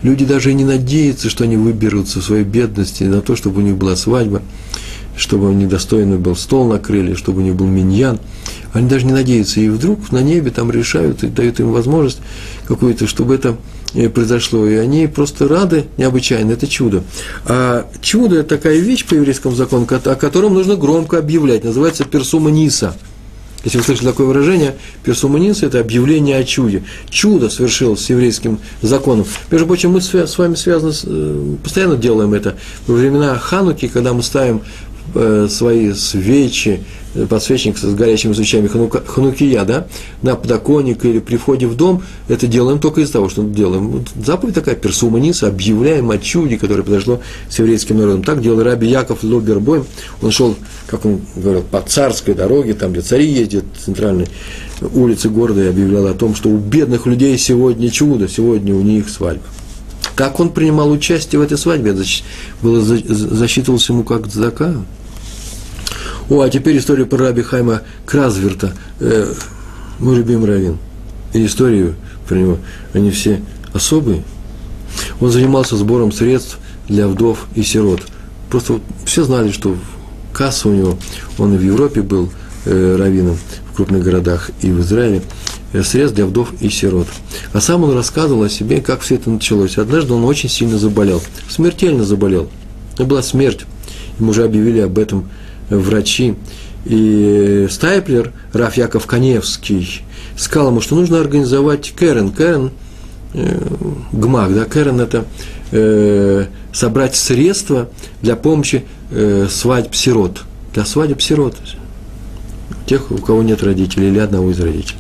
Люди даже не надеются, что они выберутся в своей бедности на то, чтобы у них была свадьба, чтобы у них достойный был стол накрыли, чтобы у них был миньян. Они даже не надеются. И вдруг на небе там решают и дают им возможность какую-то, чтобы это произошло, и они просто рады необычайно, это чудо. А чудо – это такая вещь по еврейскому закону, о котором нужно громко объявлять, называется персума ниса. Если вы слышали такое выражение, персума ниса – это объявление о чуде. Чудо совершилось с еврейским законом. Между прочим, мы с вами связаны, э, постоянно делаем это. Во времена Хануки, когда мы ставим э, свои свечи, э, подсвечник с горящими свечами ханукия, да, на подоконник или при входе в дом, это делаем только из-за того, что делаем. Вот заповедь такая, персуманиса, объявляем о чуде, которое произошло с еврейским народом. Так делал Раби Яков Лобербой. Он шел, как он говорил, по царской дороге, там, где цари ездят, центральной улице города, и объявлял о том, что у бедных людей сегодня чудо, сегодня у них свадьба. Как он принимал участие в этой свадьбе, это было, засчитывалось ему как зака. О, а теперь история про раби Хайма Кразверта, э, мой любимый раввин. И историю про него, они все особые. Он занимался сбором средств для вдов и сирот. Просто вот все знали, что касса у него, он и в Европе был э, раввином, в крупных городах, и в Израиле, э, средств для вдов и сирот. А сам он рассказывал о себе, как все это началось. Однажды он очень сильно заболел, смертельно заболел. Это была смерть. Ему уже объявили об этом врачи. И Стайплер, Раф Яков Коневский, сказал ему, что нужно организовать Кэрен. Кэрен, э, ГМАК, да, Кэрен – это э, собрать средства для помощи э, свадьб сирот. Для свадеб сирот. Тех, у кого нет родителей или одного из родителей.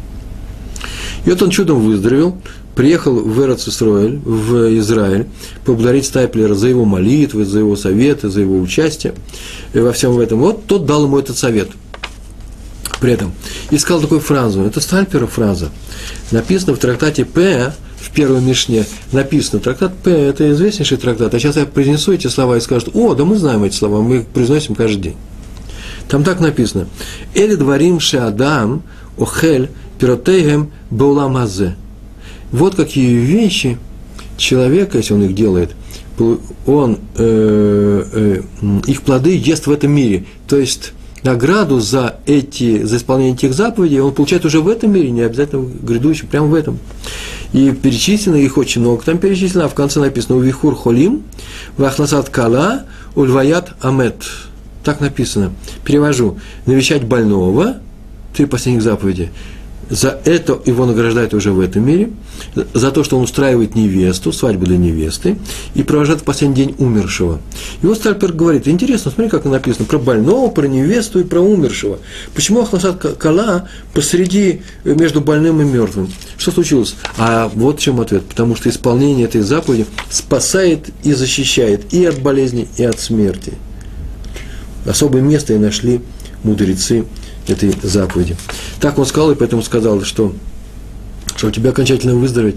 И вот он чудом выздоровел, приехал в Эрцисроэль, в Израиль, поблагодарить Стайплера за его молитвы, за его советы, за его участие во всем этом. Вот тот дал ему этот совет. При этом и сказал такую фразу, это Стайплера фраза, написано в трактате П, в первой Мишне написано, трактат П, это известнейший трактат, а сейчас я произнесу эти слова и скажут, о, да мы знаем эти слова, мы их произносим каждый день. Там так написано, «Эли дворим шеадам охель пиротейгем бауламазе». Вот какие вещи человек, если он их делает, он э, э, их плоды ест в этом мире. То есть награду за, эти, за исполнение этих заповедей он получает уже в этом мире, не обязательно в грядущем, прямо в этом. И перечислено их очень много. Там перечислено, а в конце написано «Увихур холим, вахнасат кала, ульваят амет». Так написано. Перевожу. Навещать больного, три последних заповеди – за это его награждают уже в этом мире, за то, что он устраивает невесту, свадьбу для невесты, и провожает в последний день умершего. И вот Стальпер говорит, интересно, смотри, как написано, про больного, про невесту и про умершего. Почему Ахласад Кала посреди, э, между больным и мертвым? Что случилось? А вот в чем ответ. Потому что исполнение этой заповеди спасает и защищает и от болезни, и от смерти. Особое место и нашли мудрецы этой заповеди. Так он сказал, и поэтому сказал, что, что у тебя окончательно выздороветь,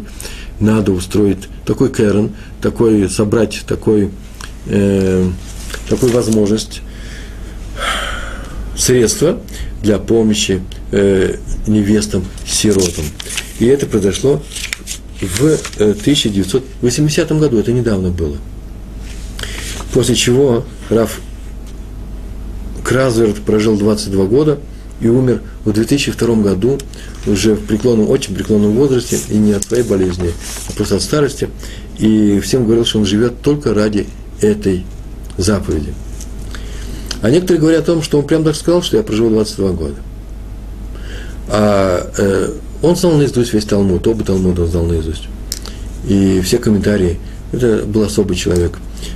надо устроить такой кэрон, такой, собрать такой, э, такую возможность, средства для помощи э, невестам-сиротам. И это произошло в 1980 э, году, это недавно было. После чего Раф Кразверт прожил 22 года – и умер в 2002 году, уже в преклонном, очень преклонном возрасте, и не от своей болезни, а просто от старости. И всем говорил, что он живет только ради этой заповеди. А некоторые говорят о том, что он прям так сказал, что я проживу 22 года. А э, он знал наизусть весь Талмуд, оба Талмуда он знал наизусть. И все комментарии. Это был особый человек.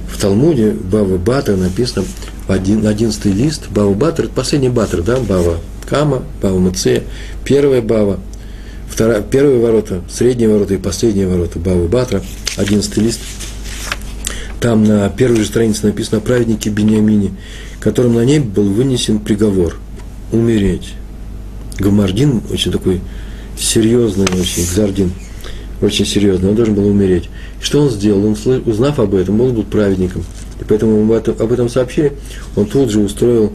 В Талмуде Бава Бата написано, один, одиннадцатый лист, Бава Батр, это последний Батр, да, Бава Кама, Бава Муце, первая Бава, вторая, первые ворота, средние ворота и последние ворота Бавы Батра, одиннадцатый лист. Там на первой же странице написано о праведнике Бениамине, которым на небе был вынесен приговор – умереть. Гамардин очень такой серьезный, очень, Гзардин, очень серьезный, он должен был умереть. Что он сделал? Он, узнав об этом, он был праведником – поэтому этом, об этом сообщили. Он тут же устроил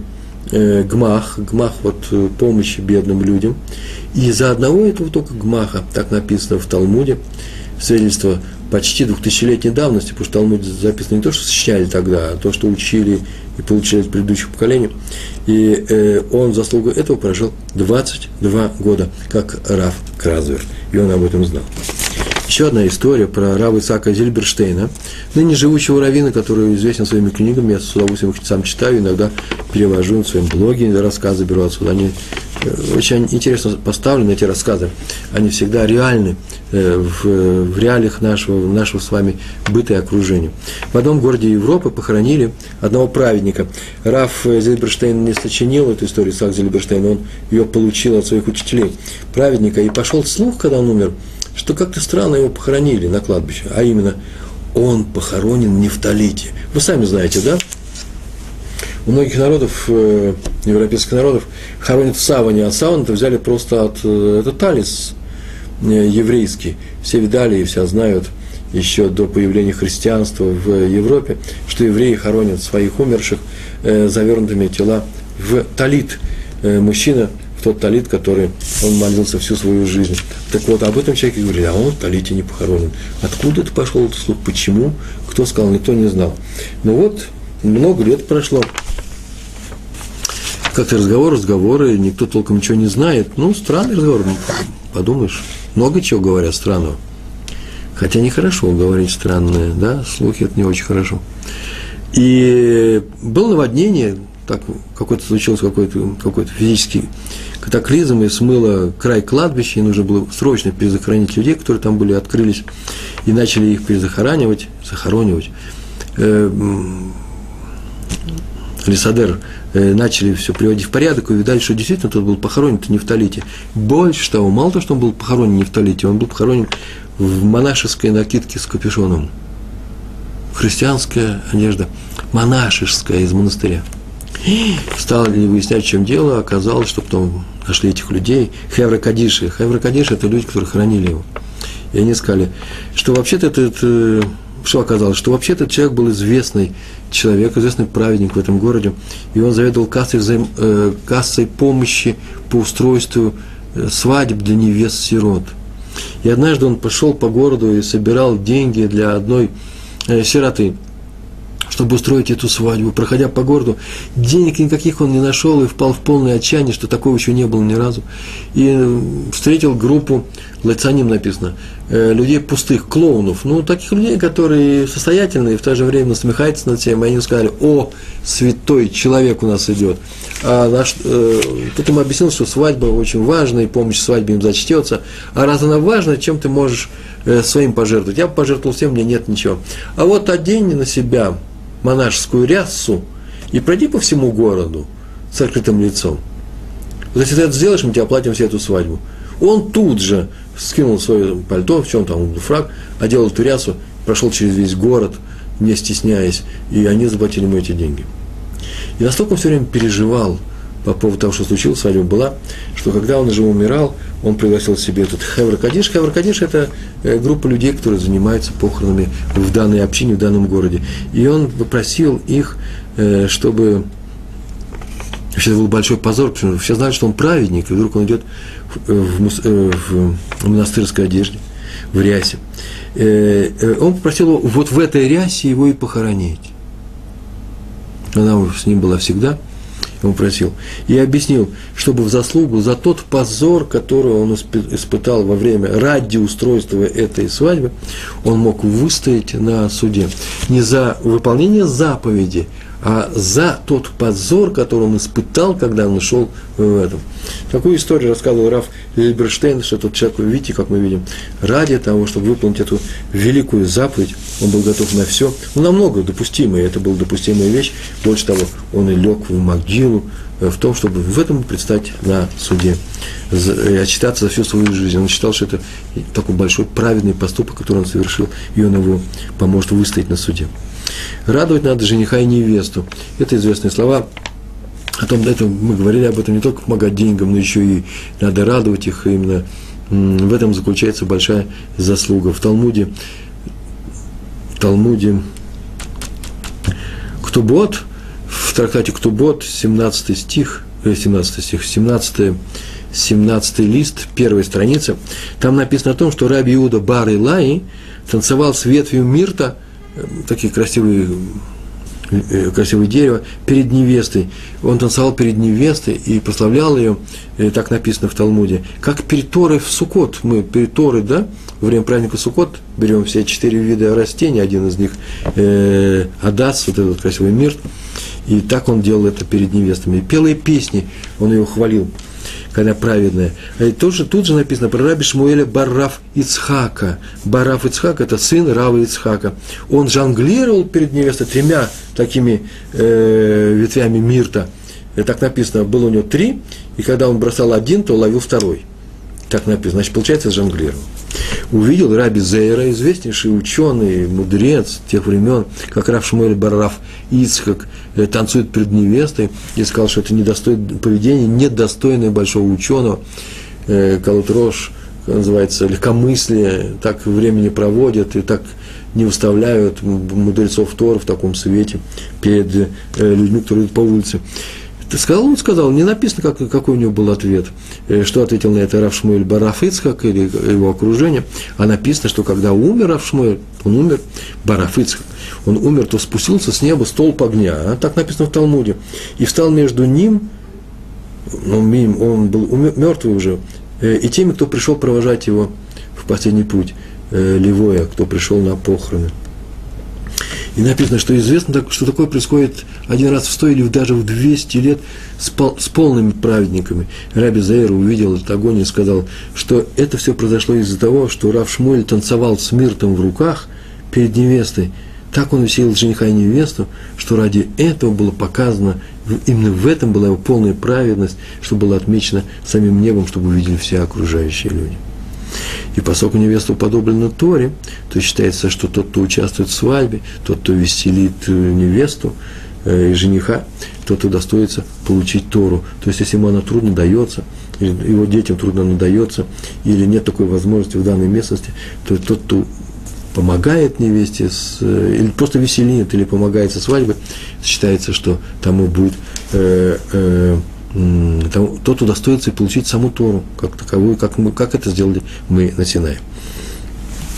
э, гмах, гмах вот э, помощи бедным людям. И за одного этого только гмаха, так написано в Талмуде, свидетельство почти двухтысячелетней давности, потому что в Талмуде записано не то, что сочиняли тогда, а то, что учили и получили от предыдущих поколений. И э, он заслугу этого прожил 22 года, как Раф Кразвер. И он об этом знал. Еще одна история про Рава Исаака Зильберштейна, ныне живущего раввина, который известен своими книгами, я с удовольствием их сам читаю, иногда перевожу на своем блоге, рассказы беру отсюда, они очень интересно поставлены эти рассказы. Они всегда реальны э, в, в реалиях нашего, нашего с вами быта и окружения. В одном городе Европы похоронили одного праведника. Раф Зельберштейн не сочинил эту историю, Исаак Зельберштейн, он ее получил от своих учителей, праведника. И пошел слух, когда он умер, что как-то странно его похоронили на кладбище, а именно он похоронен не в Талите. Вы сами знаете, да? У многих народов, э, европейских народов, хоронят в саване, а саван это взяли просто от, э, это талис э, еврейский. Все видали и все знают еще до появления христианства в Европе, что евреи хоронят своих умерших завернутыми тела в талит. Мужчина в тот талит, который он молился всю свою жизнь. Так вот, об этом человеке говорили, а он в талите не похоронен. Откуда это пошел этот слух, почему, кто сказал, никто не знал. Ну вот, много лет прошло, как-то разговор, разговоры, никто толком ничего не знает. Ну, странный разговор, ну, подумаешь, много чего говорят странного. Хотя нехорошо говорить странное, да, слухи это не очень хорошо. И было наводнение, так какой-то случился какой-то какой физический катаклизм, и смыло край кладбища, и нужно было срочно перезахоронить людей, которые там были, открылись, и начали их перезахоранивать, захоронивать. Э, Лисадер Э, начали все приводить в порядок, и увидали, что действительно тот был похоронен не в Талите. Больше того, мало того, что он был похоронен не в Талите, он был похоронен в монашеской накидке с капюшоном. Христианская одежда, монашеская из монастыря. Стали выяснять, в чем дело, оказалось, что потом нашли этих людей, Хевра Кадиши. Хевра Кадиши – это люди, которые хранили его. И они сказали, что вообще-то этот, э, что оказалось, что вообще-то человек был известный человек, известный праведник в этом городе, и он заведовал кассой, взаим, э, кассой помощи по устройству э, свадеб для невест-сирот. И однажды он пошел по городу и собирал деньги для одной э, сироты чтобы устроить эту свадьбу. Проходя по городу, денег никаких он не нашел и впал в полное отчаяние, что такого еще не было ни разу. И э, встретил группу, лайцаним написано, э, людей пустых, клоунов. Ну, таких людей, которые состоятельные, и в то же время насмехаются над всем. Они сказали, о, святой человек у нас идет. А наш, э, тут ему объяснил, что свадьба очень важна, и помощь свадьбе им зачтется. А раз она важна, чем ты можешь э, своим пожертвовать? Я пожертвовал всем, мне нет ничего. А вот одень на себя монашескую рясу и пройди по всему городу с открытым лицом. Вот если ты это сделаешь, мы тебе оплатим всю эту свадьбу. Он тут же скинул свое пальто, в чем там фраг, одел эту рясу, прошел через весь город, не стесняясь, и они заплатили ему эти деньги. И настолько он все время переживал по поводу того, что случилось, свадьба была, что когда он уже умирал, он пригласил себе этот Хевр Кадиш. Хевр Кадиш – это э, группа людей, которые занимаются похоронами в данной общине, в данном городе. И он попросил их, э, чтобы Вообще это был большой позор, потому что все знают, что он праведник, и вдруг он идет в, в, в монастырской одежде, в рясе. Э, он попросил его вот в этой рясе его и похоронить. Она с ним была всегда – ему просил, и объяснил, чтобы в заслугу за тот позор, который он испытал во время ради устройства этой свадьбы, он мог выстоять на суде. Не за выполнение заповеди, а за тот позор, который он испытал, когда он шел в этом. Такую историю рассказывал Раф Лильберштейн, что тот человек, видите, как мы видим, ради того, чтобы выполнить эту великую заповедь, он был готов на все, ну, намного допустимое, это была допустимая вещь, больше того, он и лег в могилу, э, в том, чтобы в этом предстать на суде, отчитаться за всю свою жизнь. Он считал, что это такой большой праведный поступок, который он совершил, и он его поможет выстоять на суде. Радовать надо жениха и невесту. Это известные слова. О том, это мы говорили об этом, не только помогать деньгам, но еще и надо радовать их. Именно в этом заключается большая заслуга. В Талмуде, в Талмуде Ктубот, в трактате Ктубот, 17 стих, 17 э, стих, 17 17 лист, первая страница, там написано о том, что Раби Иуда Бар Илай танцевал с ветвью мирта такие красивые э, красивое дерево, перед невестой. Он танцевал перед невестой и прославлял ее, э, так написано в Талмуде, как перед Торой в Сукот. Мы перед Торой, да, во время праздника Сукот берем все четыре вида растений, один из них э, Адас, вот этот красивый мир, и так он делал это перед невестами. И пел песни, он ее хвалил. Когда праведная. А тоже, тут же написано про раби Шмуэля Барраф Ицхака. Барраф Ицхак – это сын Рава Ицхака. Он жонглировал перед невестой тремя такими э, ветвями мирта. И так написано, было у него три, и когда он бросал один, то ловил второй. Так написано. Значит, получается, жонглировал увидел Раби Зейра, известнейший ученый, мудрец тех времен, как Рав Шмуэль Барраф Ицхак э, танцует перед невестой, и сказал, что это недостойное поведение, недостойное большого ученого. Э, Калутрош, называется, легкомыслие, так времени проводят и так не выставляют мудрецов Тора в таком свете перед э, людьми, которые идут по улице. Ты сказал, он сказал, не написано, как, какой у него был ответ. Э, что ответил на это Раф Шмуэль Бараф Ицхак или его окружение. А написано, что когда умер Раф Шмуэль, он умер, Бараф Ицхак, он умер, то спустился с неба столб огня. А? Так написано в Талмуде. И встал между ним, ну, он был мертвый уже, э, и теми, кто пришел провожать его в последний путь, э, Левоя, кто пришел на похороны. И написано, что известно, что такое происходит один раз в сто или даже в 200 лет с, пол, с полными праведниками. Раби Заир увидел этот огонь и сказал, что это все произошло из-за того, что Рав Шмуэль танцевал с миртом в руках перед невестой. Так он усилил жениха и невесту, что ради этого было показано, именно в этом была его полная праведность, что было отмечено самим небом, чтобы увидели все окружающие люди и поскольку невеста уподоблена Торе, то считается, что тот, кто участвует в свадьбе, тот, кто веселит э, невесту э, и жениха, тот удостоится получить Тору. То есть, если ему она трудно дается, его детям трудно она дается, или нет такой возможности в данной местности, то тот, кто помогает невесте, с, э, или просто веселит, или помогает со свадьбой, считается, что тому будет э, э, тот удостоится получить саму Тору, как таковую, как, мы, как это сделали мы на Синае.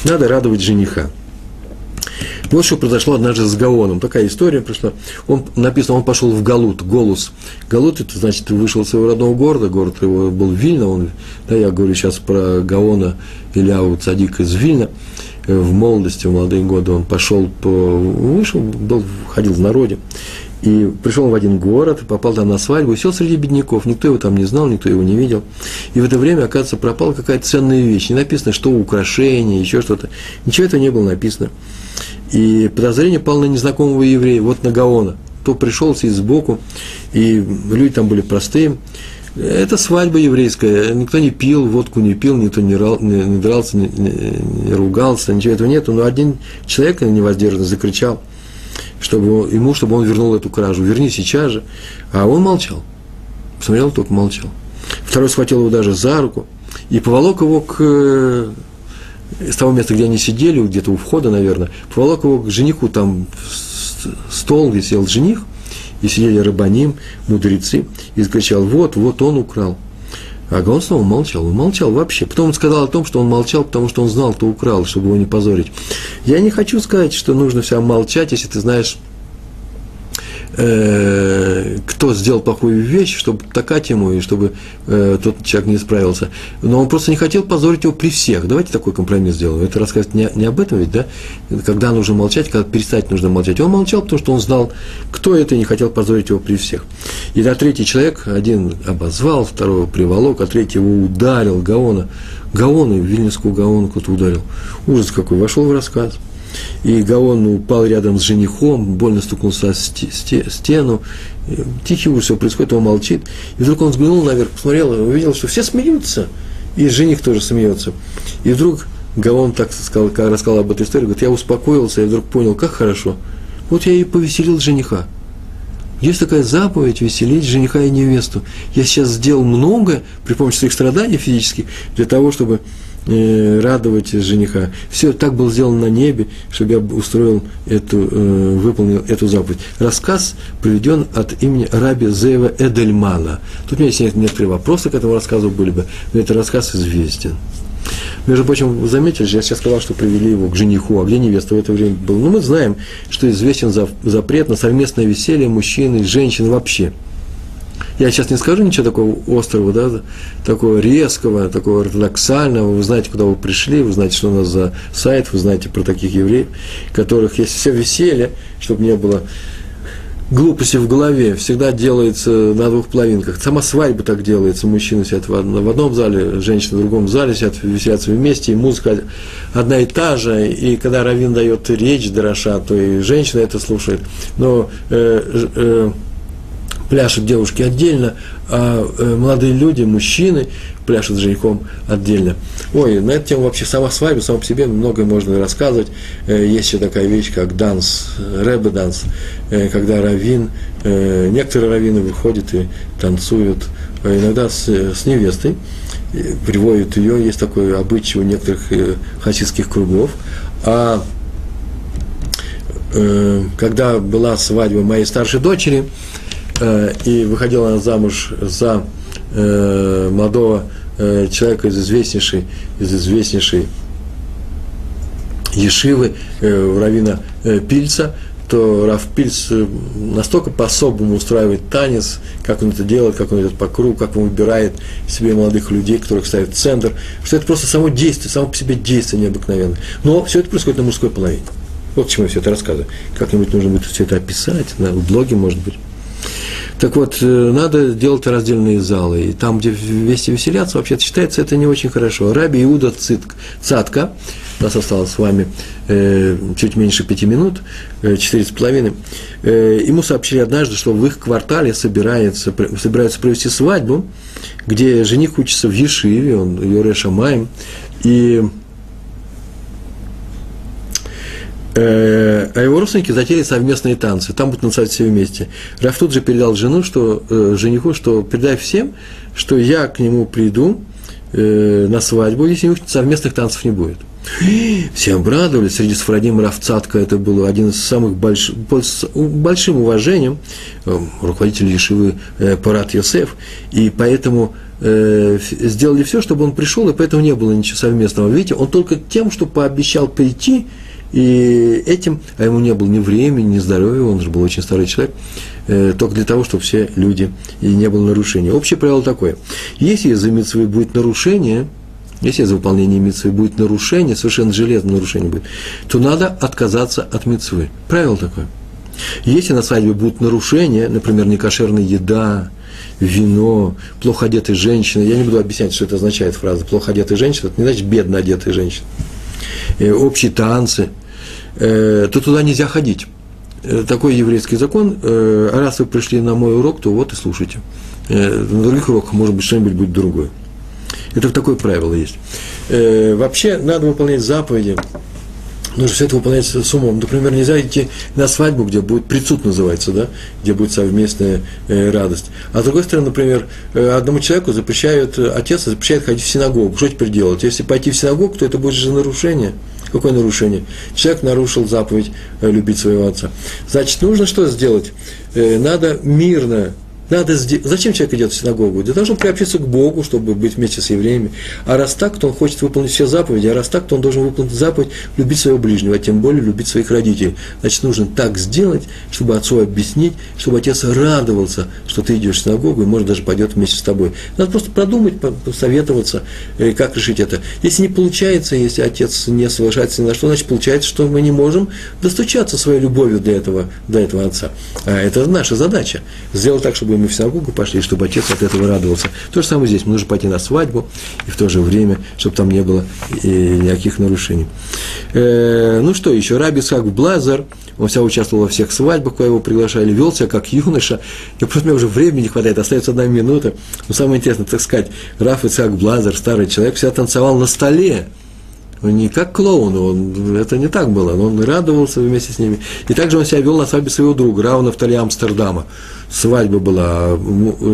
Надо радовать жениха. Вот что произошло однажды с Гаоном. Такая история пришла. Он, написано, он пошел в Галут, Голус. Галут, это значит, вышел из своего родного города, город его был Вильна. Он, да, я говорю сейчас про Гаона Иляу Цадик из Вильна. В молодости, в молодые годы он пошел, по, вышел, был, ходил в народе. И пришел в один город, попал там на свадьбу, сел среди бедняков. Никто его там не знал, никто его не видел. И в это время, оказывается, пропала какая-то ценная вещь. Не написано, что украшение, еще что-то. Ничего этого не было написано. И подозрение пало на незнакомого еврея, вот на Гаона. То пришел сидит сбоку, и люди там были простые. Это свадьба еврейская, никто не пил, водку не пил, никто не, рал, не, не дрался, не, не, не ругался, ничего этого нет. Но один человек невоздержанно закричал – чтобы ему, чтобы он вернул эту кражу. Верни сейчас же. А он молчал. Посмотрел, только молчал. Второй схватил его даже за руку и поволок его к э, с того места, где они сидели, где-то у входа, наверное, поволок его к жениху, там стол, где сидел жених, и сидели рабаним, мудрецы, и закричал, вот, вот он украл. А он снова молчал, он молчал вообще. Потом он сказал о том, что он молчал, потому что он знал, кто украл, чтобы его не позорить. Я не хочу сказать, что нужно всем молчать, если ты знаешь э, кто сделал плохую вещь, чтобы такать ему, и чтобы э, тот человек не справился. Но он просто не хотел позорить его при всех. Давайте такой компромисс сделаем. Это рассказывать не, не об этом ведь, да? Когда нужно молчать, когда перестать нужно молчать. Он молчал, потому что он знал, кто это, и не хотел позорить его при всех. И да, третий человек, один обозвал, второго приволок, а третий его ударил, Гаона. Гаона, Вильнюсскую Гаону кто-то ударил. Ужас какой, вошел в рассказ и Гаон упал рядом с женихом, больно стукнулся о стену. Тихий ужас, все происходит, он молчит. И вдруг он взглянул наверх, посмотрел, и увидел, что все смеются. И жених тоже смеется. И вдруг Гаон так сказал, рассказал об этой истории, говорит, я успокоился, я вдруг понял, как хорошо. Вот я и повеселил жениха. Есть такая заповедь веселить жениха и невесту. Я сейчас сделал много при помощи своих страданий физических для того, чтобы радовать жениха. Все так было сделано на небе, чтобы я устроил эту, э, выполнил эту заповедь. Рассказ приведен от имени Раби Зеева Эдельмана. Тут у меня есть некоторые вопросы к этому рассказу были бы, но этот рассказ известен. Между прочим, вы заметили, я сейчас сказал, что привели его к жениху, а где невеста в это время был. Ну, мы знаем, что известен запрет на совместное веселье мужчин и женщин вообще – я сейчас не скажу ничего такого острого, да, такого резкого, такого ортодоксального. Вы знаете, куда вы пришли, вы знаете, что у нас за сайт, вы знаете про таких евреев, которых есть все веселье, чтобы не было глупости в голове всегда делается на двух половинках. Сама свадьба так делается. Мужчины сидят в одном зале, женщины в другом зале, сидят, веселятся вместе, и музыка одна и та же. И когда Равин дает речь Дороша, то и женщина это слушает. Но э, э, пляшут девушки отдельно, а э, молодые люди, мужчины пляшут с женихом отдельно. Ой, на эту тему вообще сама свадьба, сама по себе многое можно рассказывать. Э, есть еще такая вещь, как данс, рэбе данс, э, когда раввин, некоторые раввины выходят и танцуют, иногда с, с невестой, приводят ее, есть такой обычай у некоторых хасидских кругов, а когда была свадьба моей старшей дочери, и выходила она замуж за э, молодого э, человека из известнейшей, из известнейшей Ешивы, Равина Пильца, то Раф Пильц настолько по-особому устраивает танец, как он это делает, как он идет по кругу, как он выбирает себе молодых людей, которых ставит в центр, что это просто само действие, само по себе действие необыкновенное. Но все это происходит на мужской половине. Вот к чему я все это рассказываю. Как-нибудь нужно будет все это описать, на блоге, может быть. Так вот, э, надо делать раздельные залы. И там, где вместе веселятся, вообще-то считается это не очень хорошо. Раби Иуда Цитк, Цатка, у нас осталось с вами э, чуть меньше пяти минут, э, четыре с половиной, э, ему сообщили однажды, что в их квартале собирается, собираются провести свадьбу, где жених учится в Ешиве, он Йоре Шамаем, и Э, а его родственники затеяли совместные танцы. Там будут танцевать все вместе. Раф тут же передал жену, что, э, жениху, что передай всем, что я к нему приду э, на свадьбу, если у них совместных танцев не будет. Все обрадовались. Среди Сфарадим Равцатка это был один из самых больших, большим уважением, э, руководитель Ешивы э, Парат Йосеф, и поэтому э, сделали все, чтобы он пришел, и поэтому не было ничего совместного. Видите, он только тем, что пообещал прийти, и этим, а ему не было ни времени, ни здоровья, он же был очень старый человек, э, только для того, чтобы все люди, и не было нарушения. Общее правило такое. Если за митцвой будет нарушение, если за выполнение митцвы будет нарушение, совершенно железное нарушение будет, то надо отказаться от митцвы. Правило такое. Если на свадьбе будут нарушения, например, некошерная еда, вино, плохо одетые женщины, я не буду объяснять, что это означает фраза плохо одетые женщины, это не значит бедно одетые женщины. Э, общие танцы, э, то туда нельзя ходить. Э, такой еврейский закон. А раз вы пришли на мой урок, то вот и слушайте. На других уроках, может быть, что-нибудь будет другое. Это такое правило есть. Вообще, надо выполнять заповеди нужно все это выполнять с умом. Например, нельзя идти на свадьбу, где будет прицуд называется, да, где будет совместная э, радость. А с другой стороны, например, э, одному человеку запрещают, э, отец запрещает ходить в синагогу. Что теперь делать? Если пойти в синагогу, то это будет же нарушение. Какое нарушение? Человек нарушил заповедь э, любить своего отца. Значит, нужно что сделать? Надо мирно надо. Зачем человек идет в синагогу? Для того, чтобы приобщиться к Богу, чтобы быть вместе с евреями. А раз так, то он хочет выполнить все заповеди, а раз так, то он должен выполнить заповедь любить своего ближнего, а тем более любить своих родителей. Значит, нужно так сделать, чтобы отцу объяснить, чтобы отец радовался, что ты идешь в синагогу, и, может, даже пойдет вместе с тобой. Надо просто продумать, посоветоваться, э, как решить это. Если не получается, если отец не соглашается ни на что, значит, получается, что мы не можем достучаться своей любовью до этого, до этого отца. А это наша задача. Сделать так, чтобы мы в синагогу пошли, чтобы отец от этого радовался. То же самое здесь. Мы нужно пойти на свадьбу, и в то же время, чтобы там не было и никаких нарушений. Э, ну что еще? Раби Исхак Блазар, он вся участвовал во всех свадьбах, куда его приглашали, вел себя как юноша. И просто мне уже времени не хватает, остается одна минута. Но самое интересное, так сказать, Раф Исхак Блазар, старый человек, всегда танцевал на столе. Он не как клоун, он, это не так было, но он радовался вместе с ними. И также он себя вел на свадьбе своего друга, Рауна в Амстердама свадьба была,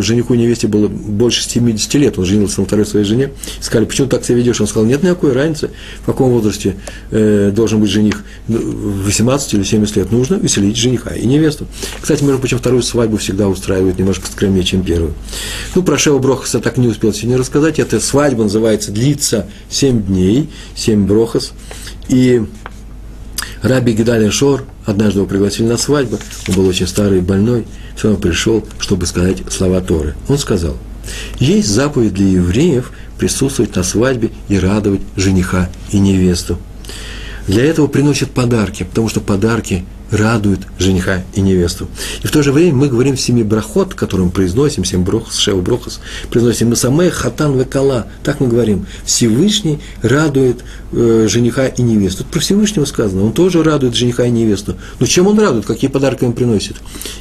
жениху невесте было больше 70 лет, он женился на второй своей жене. Сказали, почему так себя ведешь? Он сказал, нет никакой разницы, в каком возрасте э, должен быть жених, ну, в 18 или 70 лет нужно веселить жениха и невесту. Кстати, между прочим, вторую свадьбу всегда устраивают немножко скромнее, чем первую. Ну, про Шева Брохаса так не успел сегодня рассказать. Эта свадьба называется «Длится 7 дней», 7 Брохас. И Раби Гидалия Шор, однажды его пригласили на свадьбу, он был очень старый и больной, все равно пришел, чтобы сказать слова Торы. Он сказал, есть заповедь для евреев присутствовать на свадьбе и радовать жениха и невесту. Для этого приносят подарки, потому что подарки радует жениха и невесту. И в то же время мы говорим семи брахот, которым произносим, семь брохос, шеу брохос, произносим Масамэ, Хатан, Векала. Так мы говорим. Всевышний радует э, жениха и невесту. Тут про Всевышнего сказано. Он тоже радует жениха и невесту. Но чем он радует? Какие подарки он приносит?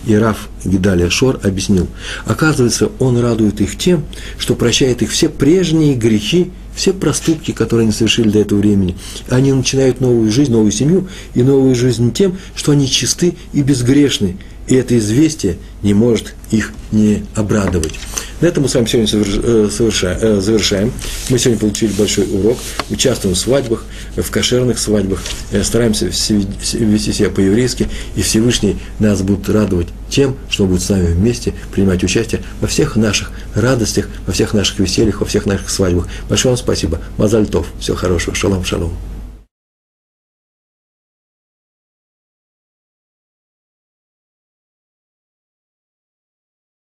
И Раф Гидалия Шор объяснил. Оказывается, он радует их тем, что прощает их все прежние грехи все проступки, которые они совершили до этого времени, они начинают новую жизнь, новую семью и новую жизнь тем, что они чисты и безгрешны. И это известие не может их не обрадовать. На этом мы с вами сегодня э, э, завершаем. Мы сегодня получили большой урок, участвуем в свадьбах, в кошерных свадьбах, э, стараемся вести себя по-еврейски, и Всевышний нас будет радовать тем, что будет с нами вместе принимать участие во всех наших радостях, во всех наших весельях, во всех наших свадьбах. Большое вам спасибо. Мазальтов. Всего хорошего. Шалом, шалом.